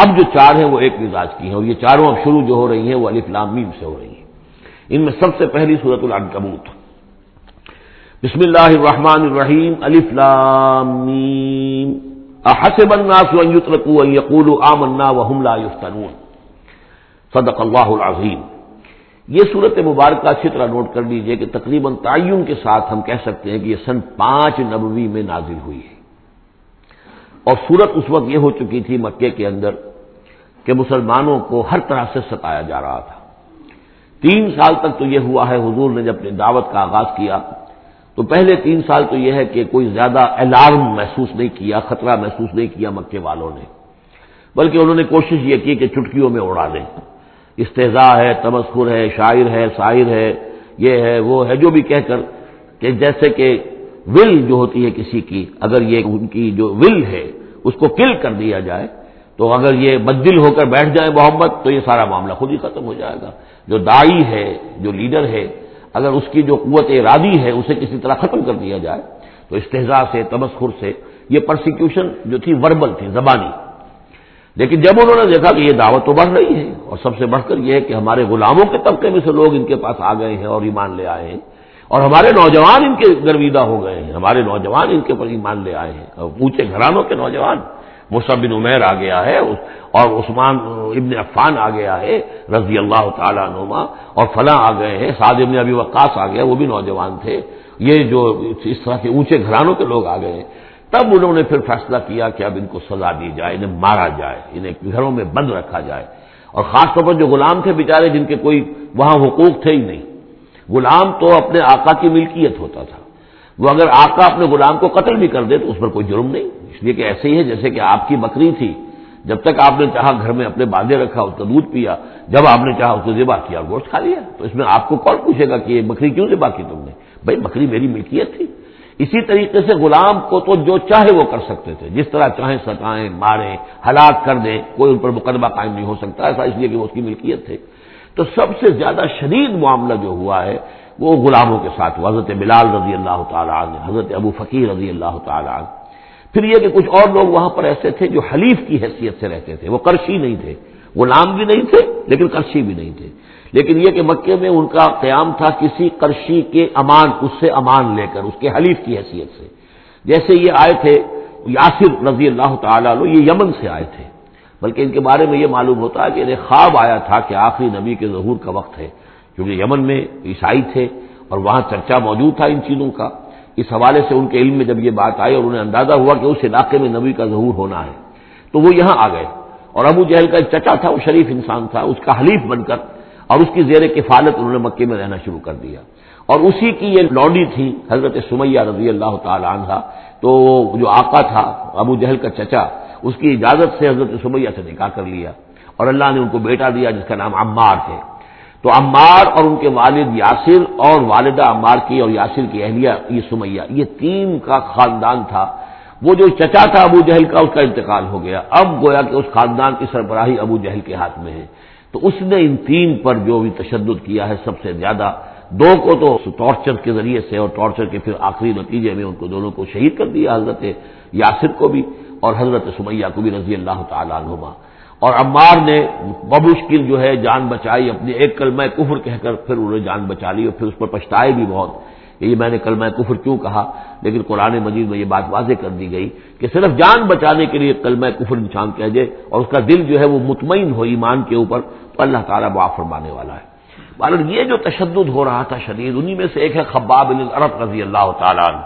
اب جو چار ہیں وہ ایک مزاج کی ہیں اور یہ چاروں اب شروع جو ہو رہی ہیں وہ علی فلام سے ہو رہی ہیں۔ ان میں سب سے پہلی صورت العنکبوت۔ بسم اللہ الرحمن الرحیم علی فلام احسب الناس ان يتركوا ان يقولوا آمنا وهم لا يفتنون صدق اللہ العظیم۔ یہ صورت مبارکہ اچھی طرح نوٹ کر لیجیے کہ تقریباً تعین کے ساتھ ہم کہہ سکتے ہیں کہ یہ سن پانچ نبوی میں نازل ہوئی ہے۔ اور صورت اس وقت یہ ہو چکی تھی مکے کے اندر کہ مسلمانوں کو ہر طرح سے ستایا جا رہا تھا۔ تین سال تک تو یہ ہوا ہے، حضور نے جب اپنی دعوت کا آغاز کیا، تو پہلے تین سال تو یہ ہے کہ کوئی زیادہ الارم محسوس نہیں کیا، خطرہ محسوس نہیں کیا مکے والوں نے۔ بلکہ انہوں نے کوشش یہ کی کہ چٹکیوں میں اڑا دیں استحضا ہے، تمسخر ہے، شاعر ہے شاعر ہے، یہ ہے، وہ ہے، جو بھی کہہ کر کہ جیسے کہ ول جو ہوتی ہے کسی کی، اگر یہ ان کی جو ول ہے، اس کو کل کر دیا جائے تو اگر یہ بدل ہو کر بیٹھ جائے محمد تو یہ سارا معاملہ خود ہی ختم ہو جائے گا۔ جو دائی ہے، جو لیڈر ہے، اگر اس کی جو قوت ارادی ہے، اسے کسی طرح ختم کر دیا جائے، تو استحضاء سے، تمسخر سے یہ پرسیکیوشن جو تھی وربل تھی، زبانی۔ لیکن جب انہوں نے دیکھا کہ یہ دعوت تو بڑھ رہی ہے، اور سب سے بڑھ کر یہ ہے کہ ہمارے غلاموں کے طبقے میں سے لوگ ان کے پاس آ گئے ہیں اور ایمان لے آئے ہیں، اور ہمارے نوجوان ان کے گرویدہ ہو گئے ہیں، ہمارے نوجوان ان کے پر ایمان لے آئے ہیں، اور اونچے گھرانوں کے نوجوان بن عمیر آ گیا ہے اور عثمان ابن عفان آ گیا ہے، رضی اللہ تعالیٰ نما اور فلاں آ گئے ہیں، سعد ابن ابی وقاص آ گیا، وہ بھی نوجوان تھے۔ یہ جو اس طرح کے اونچے گھرانوں کے لوگ آ گئے ہیں۔ تب انہوں نے پھر فیصلہ کیا کہ اب ان کو سزا دی جائے، انہیں مارا جائے، انہیں گھروں میں بند رکھا جائے۔ اور خاص طور پر جو غلام تھے بیچارے، جن کے کوئی وہاں حقوق تھے ہی نہیں۔ غلام تو اپنے آقا کی ملکیت ہوتا تھا۔ وہ اگر آقا اپنے غلام کو قتل بھی کر دے تو اس پر کوئی جرم نہیں۔ اس لیے کہ ایسے ہی ہے جیسے کہ آپ کی بکری تھی۔ جب تک آپ نے چاہا گھر میں اپنے باندھے رکھا، اس کا دودھ پیا، جب آپ نے چاہا اس کو ذبح کیا گوشت کھا لیا، تو اس میں آپ کو کون پوچھے گا کہ یہ بکری کیوں ذبح کی تم نے؟ بھائی، بکری میری ملکیت تھی۔ اسی طریقے سے غلام کو تو جو چاہے وہ کر سکتے تھے۔ جس طرح چاہیں ستائیں، ماریں، ہلاک کر دیں، کوئی ان پر مقدمہ قائم نہیں ہو سکتا، ایسا اس لیے کہ وہ اس کی ملکیت تھے۔ تو سب سے زیادہ شدید معاملہ جو ہوا ہے، وہ غلاموں کے ساتھ حضرت بلال رضی اللہ تعالیٰ عنہ، حضرت ابو فقیر رضی اللہ تعالیٰ عنہ۔ پھر یہ کہ کچھ اور لوگ وہاں پر ایسے تھے جو حلیف کی حیثیت سے رہتے تھے، وہ کرشی نہیں تھے غلام بھی نہیں تھے، لیکن کرشی بھی نہیں تھے۔ لیکن یہ کہ مکے میں ان کا قیام تھا کسی کرشی کے امان، اس سے امان لے کر، اس کے حلیف کی حیثیت سے۔ جیسے یہ آئے تھے، یاسر رضی اللہ تعالیٰ عنہ، یہ یمن سے آئے تھے۔ بلکہ ان کے بارے میں یہ معلوم ہوتا ہے کہ انہیں خواب آیا تھا کہ آخری نبی کے ظہور کا وقت ہے، کیونکہ یمن میں عیسائی تھے اور وہاں چرچا موجود تھا ان چیزوں کا۔ اس حوالے سے ان کے علم میں جب یہ بات آئی اور انہیں اندازہ ہوا کہ اس علاقے میں نبی کا ظہور ہونا ہے، تو وہ یہاں آ گئے۔ اور ابو جہل کا ایک چچا تھا، وہ شریف انسان تھا، اس کا حلیف بن کر اور اس کی زیر کفالت انہوں نے مکے میں رہنا شروع کر دیا۔ اور اسی کی یہ لوڈی تھی، حضرت سمیہ رضی اللہ تعالی عنہ، تو جو آقا تھا، ابو جہل کا چچا، اس کی اجازت سے حضرت سمیہ سے نکاح کر لیا۔ اور اللہ نے ان کو بیٹا دیا، جس کا نام عمار تھے تو عمار اور ان کے والد یاسر اور والدہ عمار کی اور یاسر کی اہلیہ یہ سمیہ، یہ تین کا خاندان تھا۔ وہ جو چچا تھا ابو جہل کا، اس کا انتقال ہو گیا۔ اب گویا کہ اس خاندان کی سربراہی ابو جہل کے ہاتھ میں ہے۔ تو اس نے ان تین پر جو بھی تشدد کیا ہے سب سے زیادہ، دو کو تو ٹارچر کے ذریعے سے اور ٹارچر کے پھر آخری نتیجے میں ان کو دونوں کو شہید کر دیا حضرت یاسر کو بھی اور حضرت سمیہ کو بھی رضی اللہ تعالیٰ عنہما۔ اور عمار نے بمشکل جو ہے جان بچائی اپنے ایک کلمہ کفر کہہ کر پھر انہوں نے جان بچا لی اور پھر اس پر پچھتائے بھی بہت یہ میں نے کلمہ کفر کیوں کہا؟ لیکن قرآن مجید میں یہ بات واضح کر دی گئی کہ صرف جان بچانے کے لیے کلمہ کفر انسان کہہ دے اور اس کا دل جو ہے وہ مطمئن ہو ایمان کے اوپر، تو اللہ تعالیٰ معاف فرمانے والا ہے۔ مالک یہ جو تشدد ہو رہا تھا شدید، انہی میں سے ایک ہے خباب العرب رضی اللہ تعالیٰ عنہ۔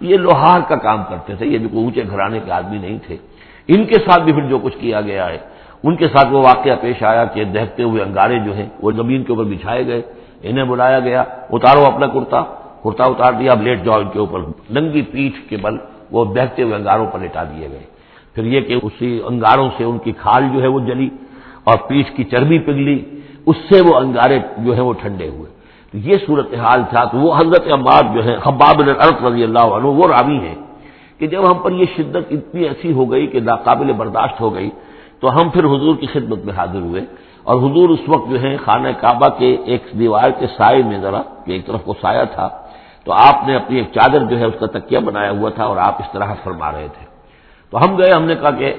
یہ لوہار کا کام کرتے تھے، یہ جو اونچے گھرانے کے آدمی نہیں تھے۔ ان کے ساتھ بھی پھر جو کچھ کیا گیا ہے۔ ان کے ساتھ وہ واقعہ پیش آیا کہ دہتے ہوئے انگارے جو ہیں وہ زمین کے اوپر بچھائے گئے، انہیں بلایا گیا، اتارو اپنا کرتا کرتا اتار دیا اب لیٹ جاؤ ان کے اوپر ننگی پیٹھ کے بل وہ دہتے ہوئے انگاروں پر لٹا دیے گئے۔ پھر یہ کہ اسی انگاروں سے ان کی کھال جو ہے وہ جلی اور پیٹھ کی چربی پگلی اس سے وہ انگارے جو ہیں وہ ٹھنڈے ہوئے۔ تو یہ صورت حال تھا۔ تو وہ حضرت عمار جو ہے خباب الرف رضی اللہ عنہ، وہ راوی ہیں کہ جب ہم پر یہ شدت اتنی ایسی ہو گئی کہ ناقابل برداشت ہو گئی تو ہم پھر حضور کی خدمت میں حاضر ہوئے اور حضور اس وقت جو ہے خانہ کعبہ کے ایک دیوار کے سائے میں ذرا ایک طرف کو سایہ تھا، تو آپ نے اپنی ایک چادر جو ہے اس کا تکیہ بنایا ہوا تھا اور آپ اس طرح فرما رہے تھے۔ تو ہم گئے، ہم نے کہا کہ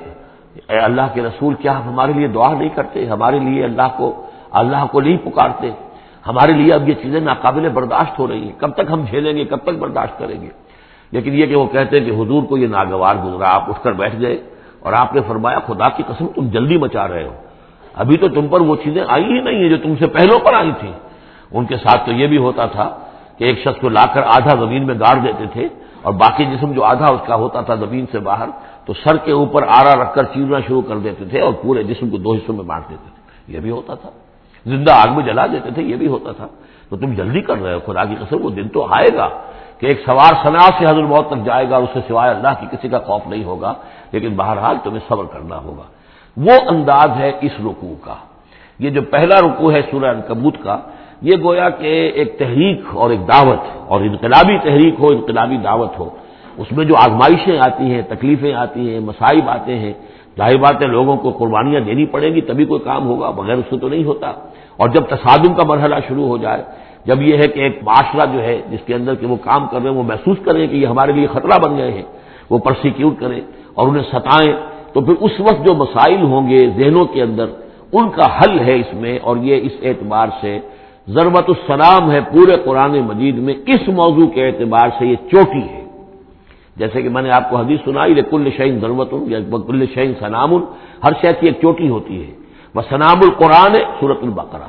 اے اللہ کے رسول، کیا ہم ہمارے لیے دعا نہیں کرتے؟ ہمارے لیے اللہ کو اللہ کو نہیں پکارتے؟ ہمارے لیے اب یہ چیزیں ناقابل برداشت ہو رہی ہیں۔ کب تک ہم جھیلیں گے؟ کب تک برداشت کریں گے؟ لیکن یہ کہ وہ کہتے ہیں کہ حضور کو یہ ناگوار گزرا، آپ اٹھ کر بیٹھ گئے۔ اور آپ نے فرمایا، خدا کی قسم تم جلدی مچا رہے ہو۔ ابھی تو تم پر وہ چیزیں آئی ہی نہیں ہیں جو تم سے پہلوں پر آئی تھیں۔ ان کے ساتھ تو یہ بھی ہوتا تھا کہ ایک شخص کو لا کر آدھا زمین میں گاڑ دیتے تھے اور باقی جسم جو آدھا اس کا ہوتا تھا زمین سے باہر تو سر کے اوپر آرا رکھ کر چیرنا شروع کر دیتے تھے اور پورے جسم کو دو حصوں میں بانٹ دیتے تھے۔ یہ بھی ہوتا تھا۔ زندہ آگ میں جلا دیتے تھے، یہ بھی ہوتا تھا۔ تو تم جلدی کر رہے ہو، خدا کی قسم وہ دن تو آئے گا۔ کہ ایک سوار سنا سے حضر موت تک جائے گا اس سے سوائے اللہ کی کسی کا خوف نہیں ہوگا، لیکن بہرحال تمہیں صبر کرنا ہوگا۔ وہ انداز ہے اس رکوع کا۔ یہ جو پہلا رکوع ہے سورہ کبوت کا، یہ گویا کہ ایک تحریک اور ایک دعوت، اور انقلابی تحریک ہو، انقلابی دعوت ہو۔ اس میں جو آزمائشیں آتی ہیں، تکلیفیں آتی ہیں مسائب آتے ہیں، ظاہر بات ہے لوگوں کو قربانیاں دینی پڑیں گی تبھی کوئی کام ہوگا، بغیر اس سے تو نہیں ہوتا۔ اور جب تصادم کا مرحلہ شروع ہو جائے جب یہ ہے کہ ایک معاشرہ جو ہے، جس کے اندر کہ وہ کام کر رہے ہیں، وہ محسوس کریں کہ یہ ہمارے لیے خطرہ بن گئے ہیں، وہ پرسیکیوٹ کریں اور انہیں ستائیں، تو پھر اس وقت جو مسائل ہوں گے ذہنوں کے اندر، ان کا حل ہے اس میں اور یہ اس اعتبار سے ضرورت السلام ہے پورے قرآن مجید میں۔ اس موضوع کے اعتبار سے یہ چوٹی ہے۔ جیسے کہ میں نے آپ کو حدیث سنائی کل شعین ضرورت یا کل شعین سنام ہر شہر کی ایک چوٹی ہوتی ہے۔ وہ سنام القرآن سورت البقرہ۔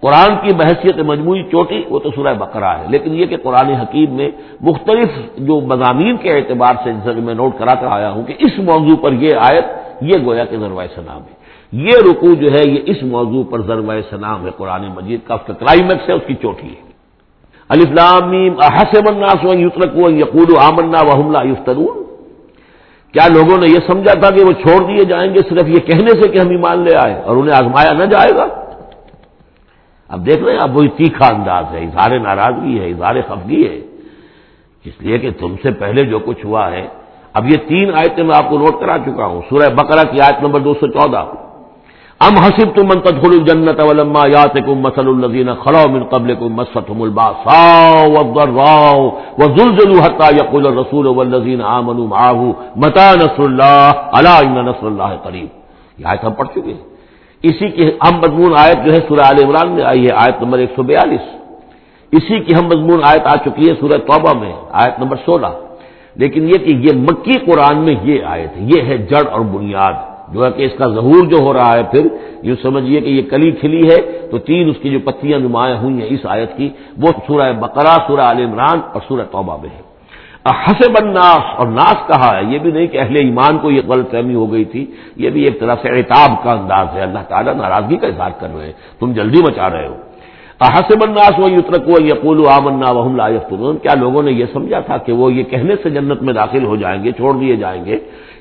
قرآن کی بحثیت مجموعی چوٹی، وہ تو سورہ بقرہ ہے۔ لیکن یہ کہ قرآن حکیم میں مختلف جو مضامین کے اعتبار سے میں نوٹ کرا کر آیا ہوں کہ اس موضوع پر یہ آیت، یہ گویا کہ ذروۂ سنام ہے یہ رکو جو ہے، یہ اس موضوع پر ذروۂ سنام ہے قرآن مجید کا اس کا کلائمیکس ہے، اس کی چوٹی ہے۔ یقول آمنا و حملہ یفترون۔ کیا لوگوں نے یہ سمجھا تھا کہ وہ چھوڑ دیے جائیں گے صرف یہ کہنے سے کہ ہم ایمان لے آئے اور انہیں آزمایا نہ جائے گا؟ اب دیکھ رہے ہیں اب وہی تیکھا انداز ہے، اظہار ناراضگی ہے، اظہار خفگی ہے۔ اس لیے کہ تم سے پہلے جو کچھ ہوا ہے، اب یہ تین آیتیں میں آپ کو نوٹ کرا چکا ہوں۔ سورہ بقرہ کی آیت نمبر دو سو چودہ۔ ام حسب تم منتخل الجنت ولما یات کم مسل الزین خلو من قبل کم مسفت البا راؤ و ذلزل حتا یقول الرسول والذین آمنوا معه متا نصر اللہ اللہ نصر اللہ قریب یہ آیت ہم پڑھ چکے ہیں۔ اسی کی ہم مضمون آیت جو ہے سورہ عال عمران میں آئی ہے، آیت نمبر ایک سو بیالیس۔ اسی کی ہم مضمون آیت آ چکی ہے سورہ توبہ میں، آیت نمبر سولہ۔ لیکن یہ کہ یہ مکی قرآن میں یہ آیت ہے، یہ ہے جڑ اور بنیاد۔ جو ہے کہ اس کا ظہور جو ہو رہا ہے پھر یہ سمجھیے کہ یہ کلی کھلی ہے، تو تین اس کی جو پتیاں نمایاں ہوئی ہیں اس آیت کی۔ وہ سورہ بقرہ، سورہ عال عمران اور سورہ توبہ میں ہے۔ حسب الناس، اور ناس کہا ہے، یہ بھی نہیں کہ اہل ایمان کو یہ غلط فہمی ہو گئی تھی، یہ بھی ایک طرح سے اعتاب کا انداز ہے، اللہ تعالیٰ ناراضگی کا اظہار کر رہے ہیں، تم جلدی مچا رہے ہو۔ حسب الناس وہ یترک و یقول آمنا وحم لا یفتنون کیا لوگوں نے یہ سمجھا تھا کہ وہ یہ کہنے سے جنت میں داخل ہو جائیں گے، چھوڑ دیے جائیں گے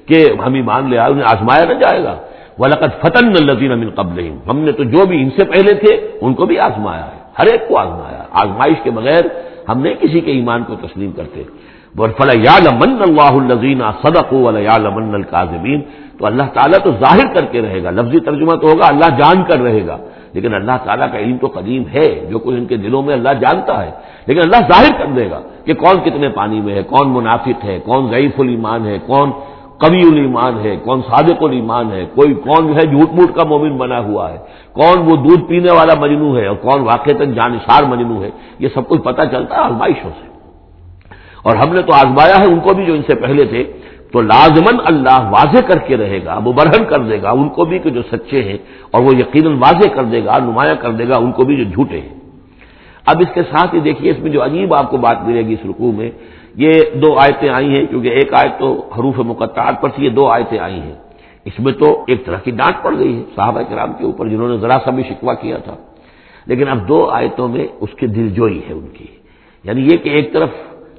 کہ ہم ایمان لے آئے، انہیں آزمایا نہ جائے گا۔ وہ فتن الزین امن قبل ہم نے تو جو بھی ان سے پہلے تھے، ان کو بھی آزمایا ہے، ہر ایک کو آزمایا آزمائش کے بغیر ہم نہیں کسی کے ایمان کو تسلیم کرتے۔ لمن اللہ الزین صدق یا لمن القاظمین تو اللہ تعالیٰ تو ظاہر کر کے رہے گا، لفظی ترجمہ تو ہوگا، اللہ جان کر رہے گا۔ لیکن اللہ تعالیٰ کا علم تو قدیم ہے، جو کوئی ان کے دلوں میں اللہ جانتا ہے۔ لیکن اللہ ظاہر کر دے گا کہ کون کتنے پانی میں ہے، کون منافق ہے، کون ضعیف الایمان ہے، کون قوی الایمان ہے، کون صادق الایمان ہے۔ کوئی کون جو ہے جھوٹ موٹ کا مومن بنا ہوا ہے۔ کون وہ دودھ پینے والا مجنو ہے اور کون واقع تک جانشار مجنو ہے۔ یہ سب کچھ پتہ چلتا ہے آزمائشوں سے۔ اور ہم نے تو آزمایا ہے ان کو بھی جو ان سے پہلے تھے، تو لازمن اللہ واضح کر کے رہے گا وہ برہن کر دے گا، ان کو بھی کہ جو سچے ہیں اور وہ یقیناً واضح کر دے گا، نمایاں کر دے گا، ان کو بھی جو جھوٹے ہیں۔ اب اس کے ساتھ ہی دیکھیے، اس میں جو عجیب آپ کو بات ملے گی اس رکوع میں، یہ دو آیتیں آئی ہیں، کیونکہ ایک آیت تو حروف مقطعات پر تھی، یہ دو آیتیں آئی ہیں۔ اس میں تو ایک طرح کی ڈانٹ پڑ گئی ہے صحابہ کرام کے اوپر، جنہوں نے ذرا سا بھی شکوا کیا تھا۔ لیکن اب دو آیتوں میں اس کی دلجوئی ہے ان کی۔ یعنی یہ کہ ایک طرف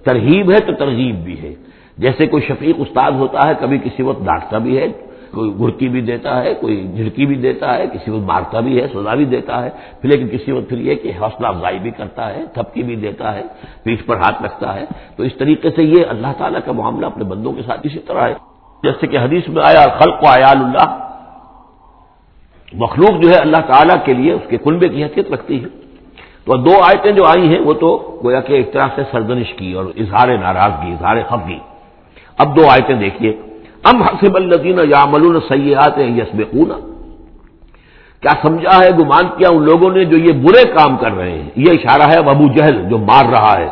ترغیب ہے تو ترغیب بھی ہے۔ جیسے کوئی شفیق استاد ہوتا ہے، کبھی کسی وقت ڈانٹتا بھی ہے، کوئی گڑکی بھی دیتا ہے، کوئی جھڑکی بھی دیتا ہے، کسی وقت مارتا بھی ہے، سزا بھی دیتا ہے۔ پھر لیکن کسی وقت پھر یہ کہ حوصلہ افزائی بھی کرتا ہے، تھپکی بھی دیتا ہے، پیٹھ پر ہاتھ رکھتا ہے۔ تو اس طریقے سے یہ اللہ تعالیٰ کا معاملہ اپنے بندوں کے ساتھ اسی طرح ہے۔ جیسے کہ حدیث میں آیا، خلق و عیال اللہ۔ مخلوق جو ہے اللہ تعالیٰ کے لیے اس کے کنبے کی حیثیت رکھتی ہے۔ تو دو آیتیں جو آئی ہیں وہ تو گویا کہ ایک طرح سے سردنش کی اور اظہار ناراضگی، اظہار خفگی اب دو آیتیں دیکھیے۔ ام حسب الزین یا ملون سیاحت یسب کیا سمجھا ہے، گمان کیا ان لوگوں نے جو یہ برے کام کر رہے ہیں؟ یہ اشارہ ہے ابو جہل جو مار رہا ہے۔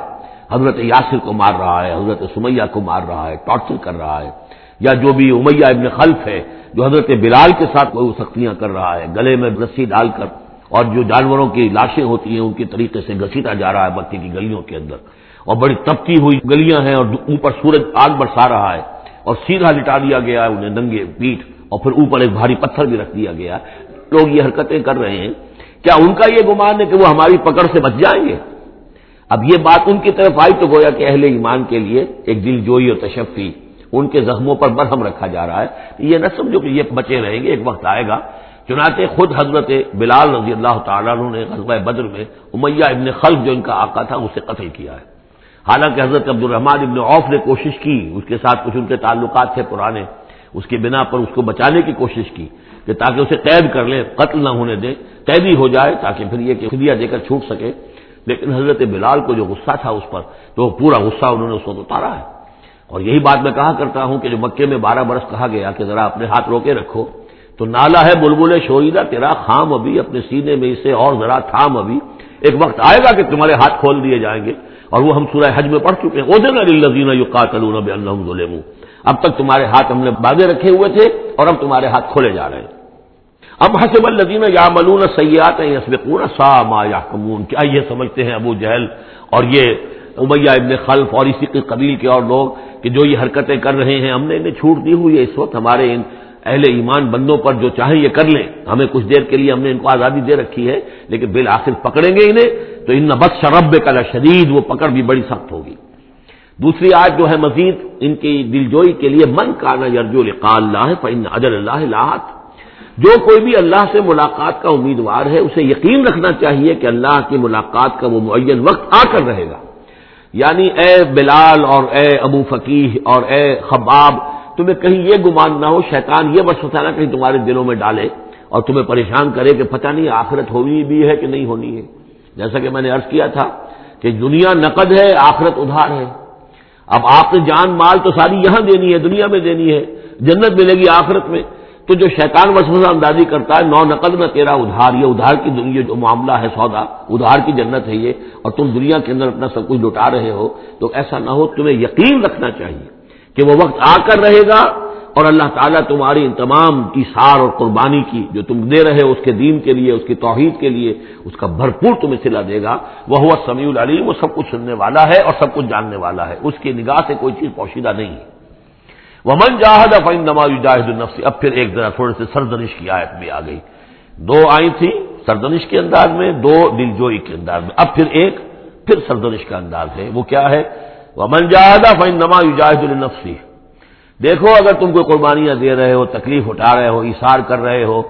حضرت یاسر کو مار رہا ہے، حضرت سمیہ کو مار رہا ہے، ٹارچر کر رہا ہے۔ یا جو بھی امیہ ابن خلف ہے، جو حضرت بلال کے ساتھ کوئی سختیاں کر رہا ہے، گلے میں رسی ڈال کر اور جو جانوروں کی لاشیں ہوتی ہیں، ان کے طریقے سے گھسیٹا جا رہا ہے بتی کی گلیوں کے اندر۔ اور بڑی تپتی ہوئی گلیاں ہیں اور اوپر سورج آگ برسا رہا ہے اور سیدھا لٹا دیا گیا ہے انہیں ننگے پیٹ اور پھر اوپر ایک بھاری پتھر بھی رکھ دیا گیا ہے۔ لوگ یہ حرکتیں کر رہے ہیں۔ کیا ان کا یہ گمان ہے کہ وہ ہماری پکڑ سے بچ جائیں گے؟ اب یہ بات ان کی طرف آئی تو گویا کہ اہل ایمان کے لیے ایک دل جوئی اور تشفی، ان کے زخموں پر برہم رکھا جا رہا ہے۔ یہ نہ سمجھو کہ یہ بچے رہیں گے، ایک وقت آئے گا چنانچہ خود حضرت بلال رضی اللہ تعالیٰ نے غزوہ بدر میں امیہ ابن خلف جو ان کا آقا تھا اسے قتل کیا ہے۔ حالانکہ حضرت عبد الرحمان ابن عوف نے کوشش کی، اس کے ساتھ کچھ ان کے تعلقات تھے پرانے، اس کی بنا پر اس کو بچانے کی کوشش کی کہ تاکہ اسے قید کر لیں قتل نہ ہونے دیں قیدی ہو جائے تاکہ پھر یہ کہ فدیہ دے کر چھوٹ سکے۔ لیکن حضرت بلال کو جو غصہ تھا اس پر، تو پورا غصہ انہوں نے اس وقت اتارا ہے۔ اور یہی بات میں کہا کرتا ہوں کہ جو مکے میں بارہ برس کہا گیا کہ ذرا اپنے ہاتھ روکے رکھو۔ تو نالا ہے بلبل شوریدہ تیرا خام ابھی اپنے سینے میں اسے اور ذرا تھام ابھی۔ ایک وقت آئے گا کہ تمہارے ہاتھ کھول دیے جائیں گے۔ اور وہ ہم سورہ حج میں پڑھ چکے ہیں۔ ادین علی یو قاتل ظلم اب تک تمہارے ہاتھ ہم نے باغے رکھے ہوئے تھے اور اب تمہارے ہاتھ کھولے جا رہے ہیں۔ اب حسب الدین یا ملون سیات سا ما یا کیا یہ سمجھتے ہیں ابو جہل اور یہ امیہ ابن خلف اور اسی کے قبیل کے اور لوگ کہ جو یہ حرکتیں کر رہے ہیں، ہم نے انہیں چھوٹ دی ہوئی ہے۔ اس وقت ہمارے ان اہل ایمان بندوں پر جو چاہیں یہ کر لیں۔ ہمیں کچھ دیر کے لیے ہم نے ان کو آزادی دے رکھی ہے، لیکن بالآخر پکڑیں گے انہیں۔ تو ان بد شرب کا شدید، وہ پکڑ بھی بڑی سخت ہوگی۔ دوسری آج جو ہے مزید، ان کی دلجوئی کے لیے، من کا نا یرجو اللہ فن اجر اللہ لاحت۔ جو کوئی بھی اللہ سے ملاقات کا امیدوار ہے، اسے یقین رکھنا چاہیے کہ اللہ کی ملاقات کا وہ معین وقت آ کر رہے گا۔ یعنی اے بلال اور اے ابو فقیح اور اے خباب تمہیں کہیں یہ گمان نہ ہو، شیطان یہ بس نہ کہیں تمہارے دلوں میں ڈالے اور تمہیں پریشان کرے کہ پتہ نہیں آخرت ہونی بھی ہے کہ نہیں ہونی ہے۔ جیسا کہ میں نے عرض کیا تھا کہ دنیا نقد ہے، آخرت ادھار ہے۔ اب آپ نے جان مال تو ساری یہاں دینی ہے، دنیا میں دینی ہے، جنت ملے گی آخرت میں۔ تو جو شیطان وسوسہ اندازی کرتا ہے، نو نقد میں تیرا ادھار، یہ ادھار کی دنیا جو معاملہ ہے سودا، ادھار کی جنت ہے یہ۔ اور تم دنیا کے اندر اپنا سب کچھ لٹا رہے ہو، تو ایسا نہ ہو، تمہیں یقین رکھنا چاہیے۔ کہ وہ وقت آ کر رہے گا اور اللہ تعالیٰ تمہاری ان تمام اشار اور قربانی کی جو تم دے رہے ہو اس کے دین کے لیے، اس کی توحید کے لیے، اس کا بھرپور تمہیں سلا دے گا۔ وہ ہوا سمیع العلیم، وہ سب کچھ سننے والا ہے اور سب کچھ جاننے والا ہے۔ اس کی نگاہ سے کوئی چیز پوشیدہ نہیں ہے۔ وہ من جاہد فن نماز جاہد النفس، اب پھر ایک ذرا تھوڑے سے سردنش کی آیت بھی آ گئی۔ دو آئی تھی سردنش کے انداز میں، دو دل جوئی کے انداز میں۔ اب پھر ایک، پھر سردنش کا انداز ہے۔ وہ کیا ہے؟ وہ من جاہدہ فن نماز جاہد النفسی دیکھو اگر تم کوئی قربانیاں دے رہے ہو، تکلیف اٹھا رہے ہو اشار کر رہے ہو،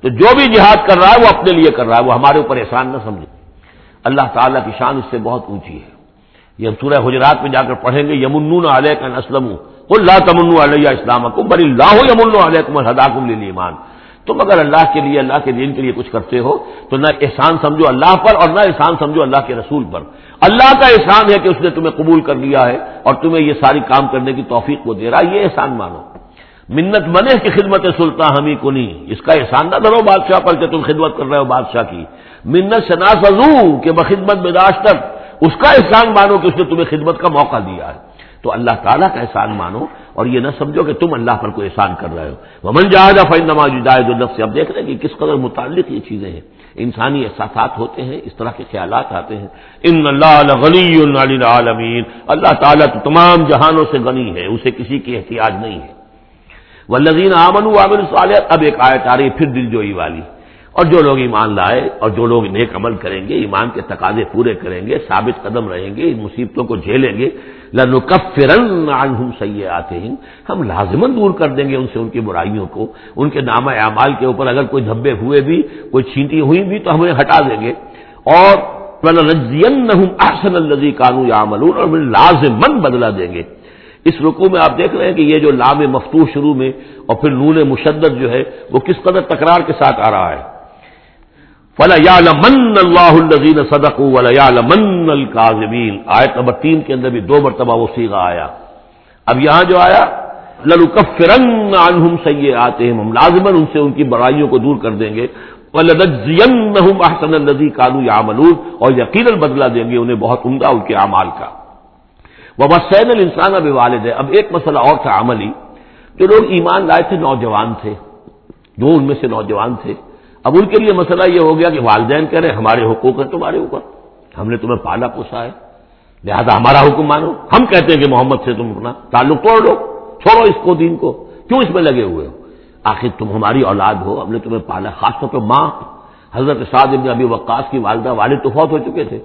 تو جو بھی جہاد کر رہا ہے وہ اپنے لیے کر رہا ہے، وہ ہمارے اوپر احسان نہ سمجھے۔ اللہ تعالیٰ کی شان اس سے بہت اونچی ہے۔ یہ ہم سورہ حجرات میں جا کر پڑھیں گے یمن علیہ کا نسلم اللہ تمن علیہ اسلام کو بری اللہ یمن علیہ کمر ہداکم ایمان تم اگر اللہ کے لیے، اللہ کے دین کے لیے کچھ کرتے ہو، تو نہ احسان سمجھو اللہ پر اور نہ احسان سمجھو اللہ کے رسول پر۔ اللہ کا احسان ہے کہ اس نے تمہیں قبول کر لیا ہے اور تمہیں یہ ساری کام کرنے کی توفیق کو دے رہا ہے، یہ احسان مانو۔ منت بنے کی خدمت سلطان ہمیں کو نہیں، اس کا احسان نہ دھرو بادشاہ پر کہ تم خدمت کر رہے ہو بادشاہ کی۔ منت شناس ازو کہ بخدمت میں تک اس کا احسان مانو کہ اس نے تمہیں خدمت کا موقع دیا ہے۔ تو اللہ تعالیٰ کا احسان مانو اور یہ نہ سمجھو کہ تم اللہ پر کوئی احسان کر رہے ہو۔ ومن جہاز فن نماز جائز النف سے اب دیکھ رہے ہیں کہ کس قدر متعلق یہ چیزیں ہیں۔ انسانی احساسات ہوتے ہیں، اس طرح کے خیالات آتے ہیں۔ ان اللہ غنی عالمین اللہ تعالیٰ تو تمام جہانوں سے غنی ہے، اسے کسی کی احتیاط نہیں ہے۔ وہ لذین امن عامر صالح اب ایک آیت آ رہی پھر دل جوئی والی۔ اور جو لوگ ایمان لائے اور جو لوگ نیک عمل کریں گے، ایمان کے تقاضے پورے کریں گے، ثابت قدم رہیں گے، ان مصیبتوں کو جھیلیں گے۔ لنکفرن عنہم سیئاتہم۔ ہم لازمن دور کر دیں گے ان سے ان کی برائیوں کو، ان کے نام اعمال کے اوپر اگر کوئی دھبے ہوئے بھی، کوئی چھینٹی ہوئی بھی تو ہمیں ہٹا دیں گے۔ اور احسن الذی کانو یعملون، اور لازمن بدلا دیں گے۔ اس رکو میں آپ دیکھ رہے ہیں کہ یہ جو لام مفتوح شروع میں اور پھر نون مشدد جو ہے، وہ کس قدر تکرار کے ساتھ آ رہا ہے۔ فلا یا من اللہ الزین صدق ولا یا من القاظمین آیت نمبر تین کے اندر بھی دو مرتبہ وہ سیگا آیا۔ اب یہاں جو آیا للکفرن عنہم سیے آتے ہیں ہم لازمن ان سے ان کی برائیوں کو دور کر دیں گے۔ وَلَنَجْزِيَنَّهُمْ أَحْسَنَ الَّذِي كَانُوا يَعْمَلُونَ۔ اور یقیناً بدلہ دیں گے انہیں بہت عمدہ ان کے اعمال کا۔ وَبَسَّيْنَ الْإِنسَانَ بِوَالِدَيْهِ۔ اب ایک مسئلہ اور تھا عملی۔ جو لوگ ایمان لائے تھے، نوجوان تھے۔ جو ان میں سے نوجوان تھے۔ اب ان کے لیے مسئلہ یہ ہو گیا کہ والدین کہہ رہے ہمارے حقوق ہیں، تمہارے اوپر۔ ہم نے تمہیں پالا پوسا ہے۔ لہذا ہمارا حکم مانو۔ ہم کہتے ہیں کہ محمد سے تم اپنا تعلق توڑ لو۔ چھوڑو اس کو دین کو۔ کیوں اس میں لگے ہوئے ہو؟ آخر تم ہماری اولاد ہو، ہم نے تمہیں پالا، خاص طور پہ ماں۔ حضرت سعد ابن ابھی وقاص کی والدہ، والد تو فوت ہو چکے تھے۔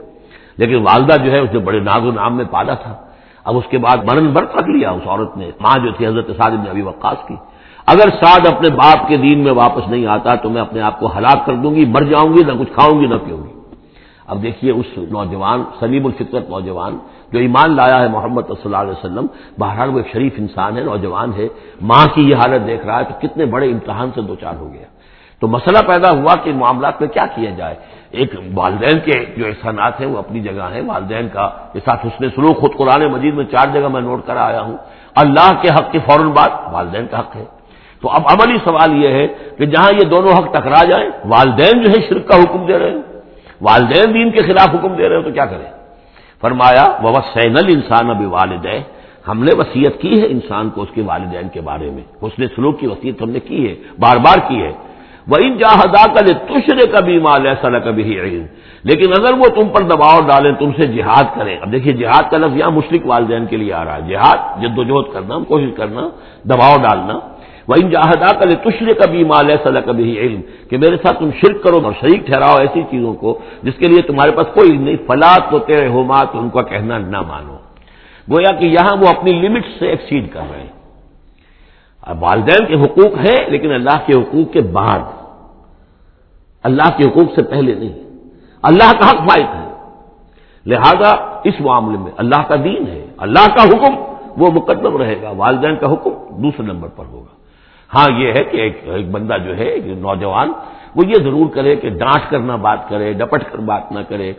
لیکن والدہ جو ہے، اس نے بڑے ناز و نام میں پالا تھا۔ اب اس کے بعد مرن برت رکھ لیا، اس عورت نے۔ ماں جو تھی، حضرت سعد ابن ابھی وقاص کی۔ اگر سعد اپنے باپ کے دین میں واپس نہیں آتا تو میں اپنے آپ کو ہلاک کر دوں گی، مر جاؤں گی، نہ کچھ کھاؤں گی، نہ پیوں گی۔ اب دیکھیے اس نوجوان، سلیم الفطرت نوجوان جو ایمان لایا ہے محمد صلی اللہ علیہ وسلم، بہرحال وہ ایک شریف انسان ہے، نوجوان ہے۔ ماں کی یہ حالت دیکھ رہا ہے تو کتنے بڑے امتحان سے دو چار ہو گیا۔ تو مسئلہ پیدا ہوا کہ معاملات میں کیا کیا جائے۔ ایک والدین کے جو احسانات ہیں وہ اپنی جگہ ہیں۔ والدین کا کے ساتھ حسن سلوک، خود قرآن مجید میں چار جگہ میں نوٹ کر آیا ہوں۔ اللہ کے حق کے فوراً بعد والدین کا حق ہے۔ تو اب عملی سوال یہ ہے کہ جہاں یہ دونوں حق ٹکرا جائیں، والدین جو ہے شرک کا حکم دے رہے ہیں۔ والدین دین کے خلاف حکم دے رہے ہیں تو کیا کریں؟ فرمایا وہ سینل انسان ابھی والدین ہم نے وسیعت کی ہے انسان کو اس کے والدین کے بارے میں۔ اس نے سلوک کی وسیعت ہم نے کی ہے، بار بار کی ہے۔ وہ ان جہاں کا لے تشرے کبھی مال ایسا کبھی علم۔ لیکن اگر وہ تم پر دباؤ ڈالیں، تم سے جہاد کریں۔ اب دیکھیے، جہاد کا لفظ یہاں مشرق والدین کے لیے آ رہا ہے۔ جہاد، جد کرنا، کوشش کرنا، دباؤ ڈالنا۔ وہ ان جہاں کا لے تشرے کبھی مال ایسا کبھی علم کہ میرے ساتھ تم شرک کرو اور شریک ٹھہراؤ ایسی چیزوں کو جس کے لیے تمہارے پاس کوئی نہیں۔ فلاد تو تیرے ہو ماں تو ان کا کہنا نہ مانو۔ گویا کہ یہاں وہ اپنی لمٹ سے ایکسیڈ کر رہے ہیں۔ اب والدین کے حقوق ہیں لیکن اللہ کے حقوق کے بعد۔ اللہ کے حقوق سے پہلے نہیں۔ اللہ کا حق فائد ہے۔ لہذا اس معاملے میں اللہ کا دین ہے۔ اللہ کا حکم وہ مقدم رہے گا۔ والدین کا حکم دوسرے نمبر پر ہوگا۔ ہاں یہ ہے کہ ایک ایک بندہ جو ہے، ایک نوجوان، وہ یہ ضرور کرے کہ ڈانٹ کر نہ بات کرے، ڈپٹ کر بات نہ کرے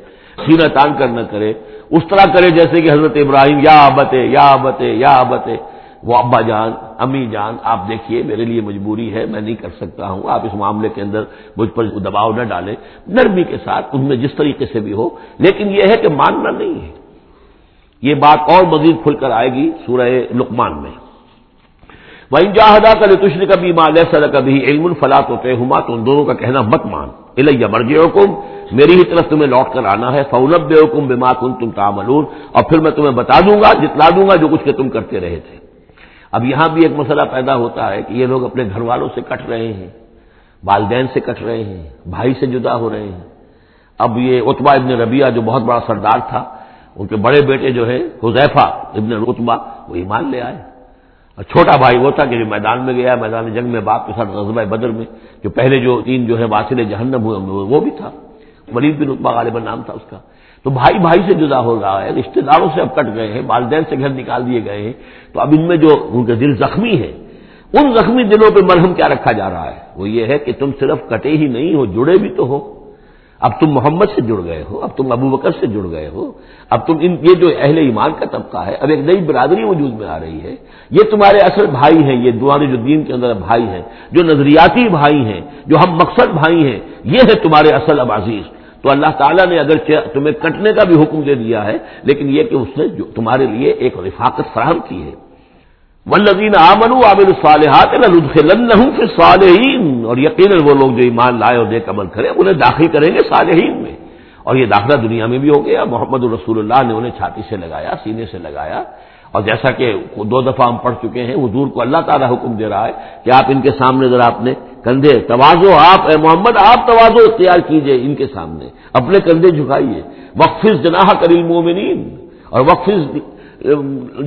سینا تان کر نہ کرے، اس طرح کرے جیسے کہ حضرت ابراہیم، یا آبتے یا آبتے یا آبتے وہ ابا جان، امی جان، آپ دیکھیے، میرے لیے مجبوری ہے، میں نہیں کر سکتا ہوں، آپ اس معاملے کے اندر مجھ پر دباؤ نہ ڈالیں۔ نرمی کے ساتھ ان میں جس طریقے سے بھی ہو، لیکن یہ ہے کہ ماننا نہیں ہے۔ یہ بات اور مزید کھل کر آئے گی سورہ لقمان میں۔ وہ جاہدا کر تشر کبھی ماں لہ کبھی علم الفلاط ہوتے ہما تو ان دونوں کا کہنا مت مان۔ الیہ مرجے حکم میری ہی طرف تمہیں لوٹ کر آنا ہے۔ فولب بے حکم بے ماں کن تم تاملون اور پھر میں تمہیں بتا دوں گا جتلا دوں گا جو کچھ کہ تم کرتے رہے تھے۔ اب یہاں بھی ایک مسئلہ پیدا ہوتا ہے کہ یہ لوگ اپنے گھر والوں سے کٹ رہے ہیں، والدین سے کٹ رہے ہیں، بھائی سے جدا ہو رہے ہیں۔ اب یہ اتبا ابن ربیہ جو بہت بڑا سردار تھا، ان کے بڑے بیٹے جو ہے حذیفہ ابن رتبا وہ ایمان لے آئے۔ اور چھوٹا بھائی وہ تھا کہ جو میدان میں گیا، میدان جنگ میں باپ کے ساتھ غزبۂ بدر میں، جو پہلے جو تین جو ہے واصل جہنم ہوئے، وہ بھی تھا۔ ولید بن رتبا غالباً نام تھا اس کا۔ تو بھائی بھائی سے جدا ہو رہا ہے، رشتہ داروں سے اب کٹ گئے ہیں، والدین سے گھر نکال دیے گئے ہیں۔ تو اب ان میں جو ان کے دل زخمی ہے ان زخمی دلوں پہ مرہم کیا رکھا جا رہا ہے؟ وہ یہ ہے کہ تم صرف کٹے ہی نہیں ہو، جڑے بھی تو ہو۔ اب تم محمد سے جڑ گئے ہو، اب تم ابو بکر سے جڑ گئے ہو، اب تم ان یہ جو اہل ایمان کا طبقہ ہے، اب ایک نئی برادری وجود میں آ رہی ہے۔ یہ تمہارے اصل بھائی ہیں، یہ تمہارے جو دین کے اندر بھائی ہیں، جو نظریاتی بھائی ہیں، جو ہم مقصد بھائی ہیں، یہ ہے تمہارے اصل اب عزیز۔ تو اللہ تعالیٰ نے اگر تمہیں کٹنے کا بھی حکم دے دیا ہے، لیکن یہ کہ اس نے جو تمہارے لیے ایک رفاقت فراہم کی ہے۔ ولزین آمن عامر الصالحات صالحین اور یقیناً وہ لوگ جو ایمان لائے اور دیکھ عمل کرے انہیں داخل کریں گے صالحین میں۔ اور یہ داخلہ دنیا میں بھی ہو گیا۔ محمد الرسول اللہ نے انہیں چھاتی سے لگایا، سینے سے لگایا۔ اور جیسا کہ دو دفعہ ہم پڑھ چکے ہیں، حضور کو اللہ تعالیٰ حکم دے رہا ہے کہ آپ ان کے سامنے ذرا اپنے کندھے توازو، آپ اے محمد، آپ توازو اختیار کیجیے ان کے سامنے۔ اپنے کندھے جھکائیے۔ وقفز جناح کر المومنین۔ اور وقفز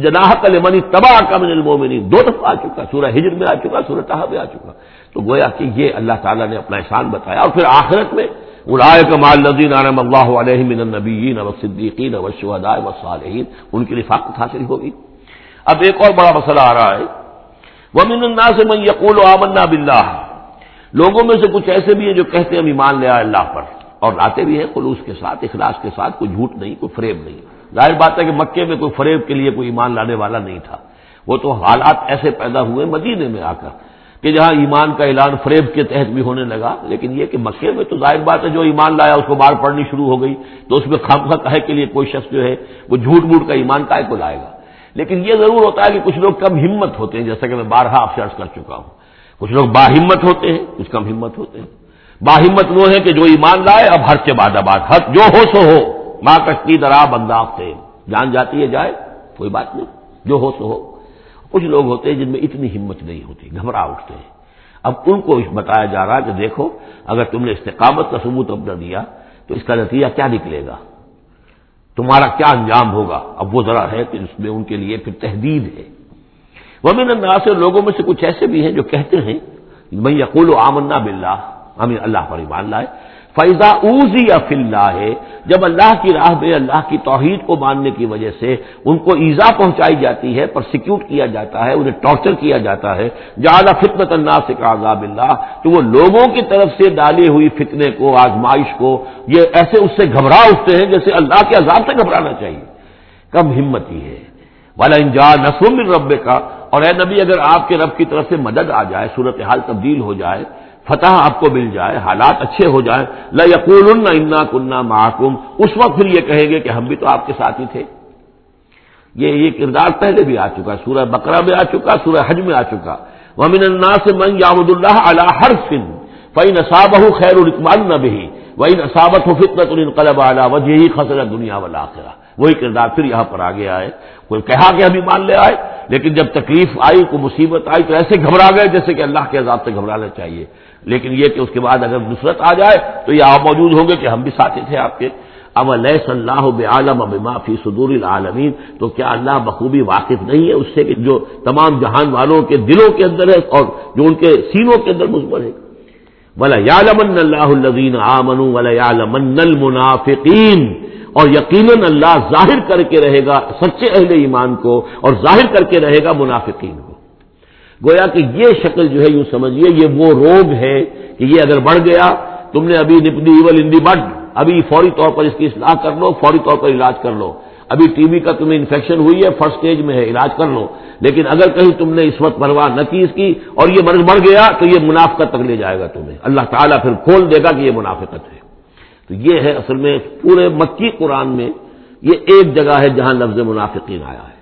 جناح کل منی تباہ کا من المومنین۔ دو دفعہ آ چکا، سورہ ہجر میں آ چکا، سورہ تحب میں آ چکا۔ تو گویا کہ یہ اللہ تعالیٰ نے اپنا احسان بتایا اور پھر آخرت میں اڑائے کمال نظین عالم اللہ علیہ من النبیین و صدیقین و شہداء و صالحین ان کی رفاقت حاصل ہوگی۔ اب ایک اور بڑا مسئلہ آ رہا ہے۔ وہ من الناس من یقول آمنا باللہ لوگوں میں سے کچھ ایسے بھی ہیں جو کہتے ہیں ہم ایمان لے آئے اللہ پر اور لاتے بھی ہیں، خلوص کے ساتھ، اخلاص کے ساتھ، کوئی جھوٹ نہیں، کوئی فریب نہیں۔ ظاہر بات ہے کہ مکے میں کوئی فریب کے لیے کوئی ایمان لانے والا نہیں تھا۔ وہ تو حالات ایسے پیدا ہوئے مدینے میں آ کر کہ جہاں ایمان کا اعلان فریب کے تحت بھی ہونے لگا۔ لیکن یہ کہ مکے میں تو ظاہر بات ہے جو ایمان لایا اس کو بار پڑھنی شروع ہو گئی۔ تو اس میں خام کہے کے لیے کوئی شخص جو ہے وہ جھوٹ موٹ کا ایمان کا کو لائے گا۔ لیکن یہ ضرور ہوتا ہے کہ کچھ لوگ کم ہمت ہوتے ہیں۔ جیسا کہ میں بارہا آپ عرض کر چکا ہوں۔ کچھ لوگ باہمت ہوتے ہیں، کچھ کم ہمت ہوتے ہیں۔ باہمت وہ ہے کہ جو ایمان لائے، اب ہر سے باد آباد۔ ہر جو ہو سو ہو۔ ماں کشتی درا بنداخ سے۔ جان جاتی ہے، جائے۔ کوئی بات نہیں۔ جو ہو سو ہو۔ کچھ لوگ ہوتے ہیں جن میں اتنی ہمت نہیں ہوتی، گھبرا اٹھتے ہیں۔ اب ان کو بتایا جا رہا ہے کہ دیکھو، اگر تم نے استقامت کا ثبوت اپنا دیا، تو اس کا نتیجہ کیا نکلے گا؟ تمہارا کیا انجام ہوگا؟ اب وہ ذرا ہے کہ اس میں ان کے لیے پھر تحدید ہے۔ وہ بھی سے لوگوں میں سے کچھ ایسے بھی ہیں جو کہتے ہیں میں یقول و آمنا بلّہ ہمیں اللہ پر ایمان لائے۔ فیضا اوزی یا فلّہ ہے جب اللہ کی راہ میں، اللہ کی توحید کو ماننے کی وجہ سے ان کو ایزا پہنچائی جاتی ہے، پرسیکیوٹ کیا جاتا ہے، انہیں ٹارچر کیا جاتا ہے جعلی فتنت اللہ سے عذاب اللہ، تو وہ لوگوں کی طرف سے ڈالی ہوئی فتنے کو، آزمائش کو، یہ ایسے اس سے گھبرا اٹھتے ہیں جیسے اللہ کے عذاب سے گھبرانا چاہیے۔ کم ہمتی ہے۔ والا انجا نسوم رب کا اور اے نبی اگر آپ کے رب کی طرف سے مدد آ جائے، صورتحال تبدیل ہو جائے فتح آپ کو مل جائے، حالات اچھے ہو جائیں۔ لا یقول انا کنہ محکم اس وقت پھر یہ کہیں گے کہ ہم بھی تو آپ کے ساتھ ہی تھے۔ یہ یہ کردار پہلے بھی آ چکا، سورہ بکرا میں آ چکا، سورہ حج میں آ چکا۔ ومن اللہ سے من یامد اللہ علی ہر فن فی نصاب خیر الرکمان نہ بھی وہی نصابت ہو فطرت القلب اعلیٰ وجہ ہی خسرت دنیا والا وہی کردار پھر یہاں پر آ گیا ہے کوئی کہا کہ ابھی مان لے آئے، لیکن جب تکلیف آئی، کوئی مصیبت آئی، تو ایسے گھبرا گئے جیسے کہ اللہ کے عذاب سے گھبرانا چاہیے۔ لیکن یہ کہ اس کے بعد اگر نصرت آ جائے تو یہ آپ موجود ہوں گے کہ ہم بھی ساتھی تھے آپ کے۔ اب علیہ صلاح عالم اب معافی صدور العالمین تو کیا اللہ بخوبی واقف نہیں ہے اس سے کہ جو تمام جہان والوں کے دلوں کے اندر ہے اور جو ان کے سینوں کے اندر مزمر ہے؟ ولا یالمن اللہ الدین آمن ولا یالمن المنافقین اور یقیناً اللہ ظاہر کر کے رہے گا سچے اہل ایمان کو اور ظاہر کر کے رہے گا منافقین۔ کو گویا کہ یہ شکل جو ہے یوں سمجھیے، یہ وہ روگ ہے کہ یہ اگر بڑھ گیا، تم نے ابھی نپنی ایول اندی بڈ، ابھی فوری طور پر اس کی اصلاح کر لو، فوری طور پر علاج کر لو۔ ابھی ٹی بی کا تمہیں انفیکشن ہوئی ہے، فرسٹ اسٹیج میں ہے، علاج کر لو۔ لیکن اگر کہیں تم نے اس وقت پرواہ نہ کی اس کی اور یہ مرض بڑھ گیا تو یہ منافقت تک لے جائے گا تمہیں۔ اللہ تعالیٰ پھر کھول دے گا کہ یہ منافقت ہے۔ تو یہ ہے اصل میں پورے مکی قرآن میں یہ ایک جگہ ہے جہاں لفظ منافقین آیا ہے۔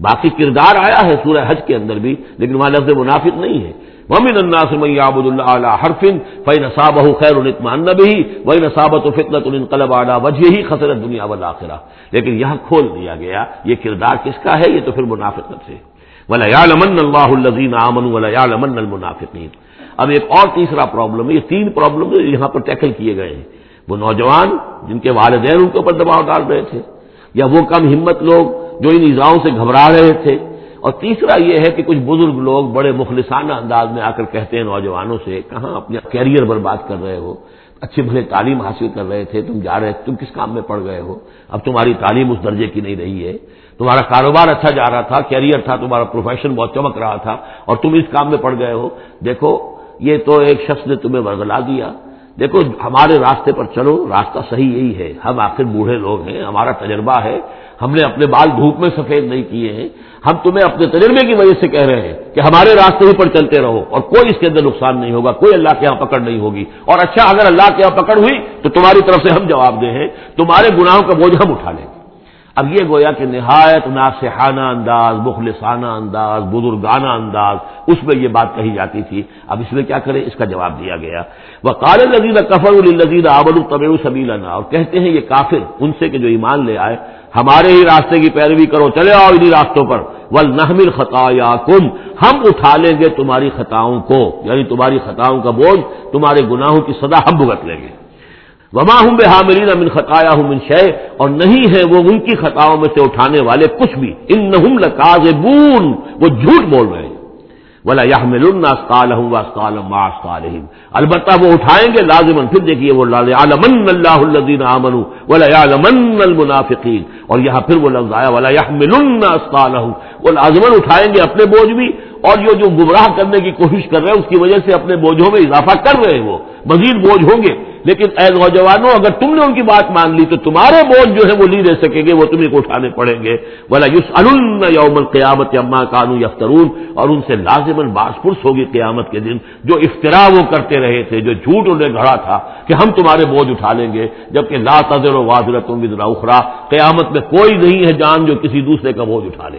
باقی کردار آیا ہے سورہ حج کے اندر بھی، لیکن وہاں لفظ منافق نہیں ہے۔ ومن اللہ سے میں آبد اللہ حرفن فی نصاب خیر الطمان بھی وہی نصابت و فطرت القلب اعلیٰ وجہ ہی خسرت دنیا والا لیکن یہاں کھول دیا گیا، یہ کردار کس کا ہے؟ یہ تو پھر منافقت سے۔ ولا لمن اللہ الزین امن ولا لمن المنافقین اب ایک اور تیسرا پرابلم ہے، یہ تین پرابلم یہاں پر ٹیکل کیے گئے ہیں۔ وہ نوجوان جن کے والدین ان کے اوپر دباؤ ڈال رہے تھے، یا وہ کم ہمت لوگ جو ان ایزاؤں سے گھبرا رہے تھے۔ اور تیسرا یہ ہے کہ کچھ بزرگ لوگ بڑے مخلصانہ انداز میں آ کر کہتے ہیں نوجوانوں سے، کہاں اپنا کیریئر برباد کر رہے ہو؟ اچھی بھلے تعلیم حاصل کر رہے تھے، تم جا رہے، تم کس کام میں پڑ گئے ہو؟ اب تمہاری تعلیم اس درجے کی نہیں رہی ہے۔ تمہارا کاروبار اچھا جا رہا تھا، کیریئر تھا، تمہارا پروفیشن بہت چمک رہا تھا، اور تم اس کام میں پڑ گئے ہو۔ دیکھو، یہ تو ایک شخص نے تمہیں برگلا دیا۔ دیکھو، ہمارے راستے پر چلو، راستہ صحیح یہی ہے۔ ہم آخر بوڑھے لوگ ہیں، ہمارا تجربہ ہے۔ ہم نے اپنے بال دھوپ میں سفید نہیں کیے ہیں۔ ہم تمہیں اپنے تجربے کی وجہ سے کہہ رہے ہیں کہ ہمارے راستے ہی پر چلتے رہو اور کوئی اس کے اندر نقصان نہیں ہوگا، کوئی اللہ کے یہاں پکڑ نہیں ہوگی۔ اور اچھا اگر اللہ کے یہاں پکڑ ہوئی تو تمہاری طرف سے ہم جواب دیں ہیں۔ تمہارے گناہوں کا بوجھ ہم اٹھا لیں گے۔ اب یہ گویا کہ نہایت ناسحانہ انداز، مخلصانہ انداز، بزرگانہ انداز، اس میں یہ بات کہی جاتی تھی۔ اب اس میں کیا کریں؟ اس کا جواب دیا گیا۔ وہ کال لذیذ کفر الزید آبل الطب سبیلانا اور کہتے ہیں یہ کافر ان سے کہ جو ایمان لے آئے ہمارے ہی راستے کی پیروی کرو، چلے آؤ انہیں راستوں پر۔ ول نحمل خطا یا کم ہم اٹھا لیں گے تمہاری خطاؤں کو۔ یعنی تمہاری خطاؤں کا بوجھ، تمہارے گناہوں کی سدا ہم بھگت لیں گے۔ وما ہوں بے حامرین امن خطایا ہوں من شے اور نہیں ہے وہ ان کی خطاؤں میں سے اٹھانے والے کچھ بھی۔ ان نہ لکاز وہ جھوٹ بول رہے ہیں۔ ولا یا مل اسکال ہوں اسکال البتہ وہ اٹھائیں گے لازمن پھر دیکھیے وہ عالمن اللہ الدین امن ولا عالمن المنافقین اور یہاں پھر وہ لفظ آیا، ولا یا مل اسکال وہ لازمن اٹھائیں گے اپنے بوجھ بھی، اور یہ جو گمراہ کرنے کی کوشش کر رہے ہیں، اس کی وجہ سے اپنے بوجھوں میں اضافہ کر رہے ہیں وہ، مزید بوجھ ہوں گے۔ لیکن اے نوجوانوں، اگر تم نے ان کی بات مان لی تو تمہارے بوجھ جو ہے وہ نہیں رہ سکیں گے، وہ تمہیں کو اٹھانے پڑیں گے۔ بولا یوس یوم قیامت اما کانو یفترون اور ان سے لازمن باس پرس ہوگی قیامت کے دن۔ جو افطرا وہ کرتے رہے تھے، جو جھوٹ انہیں گھڑا تھا کہ ہم تمہارے بوجھ اٹھا لیں گے، جبکہ لا تذر و واضرت اخرا قیامت میں کوئی نہیں ہے جان جو کسی دوسرے کا بوجھ اٹھا لے۔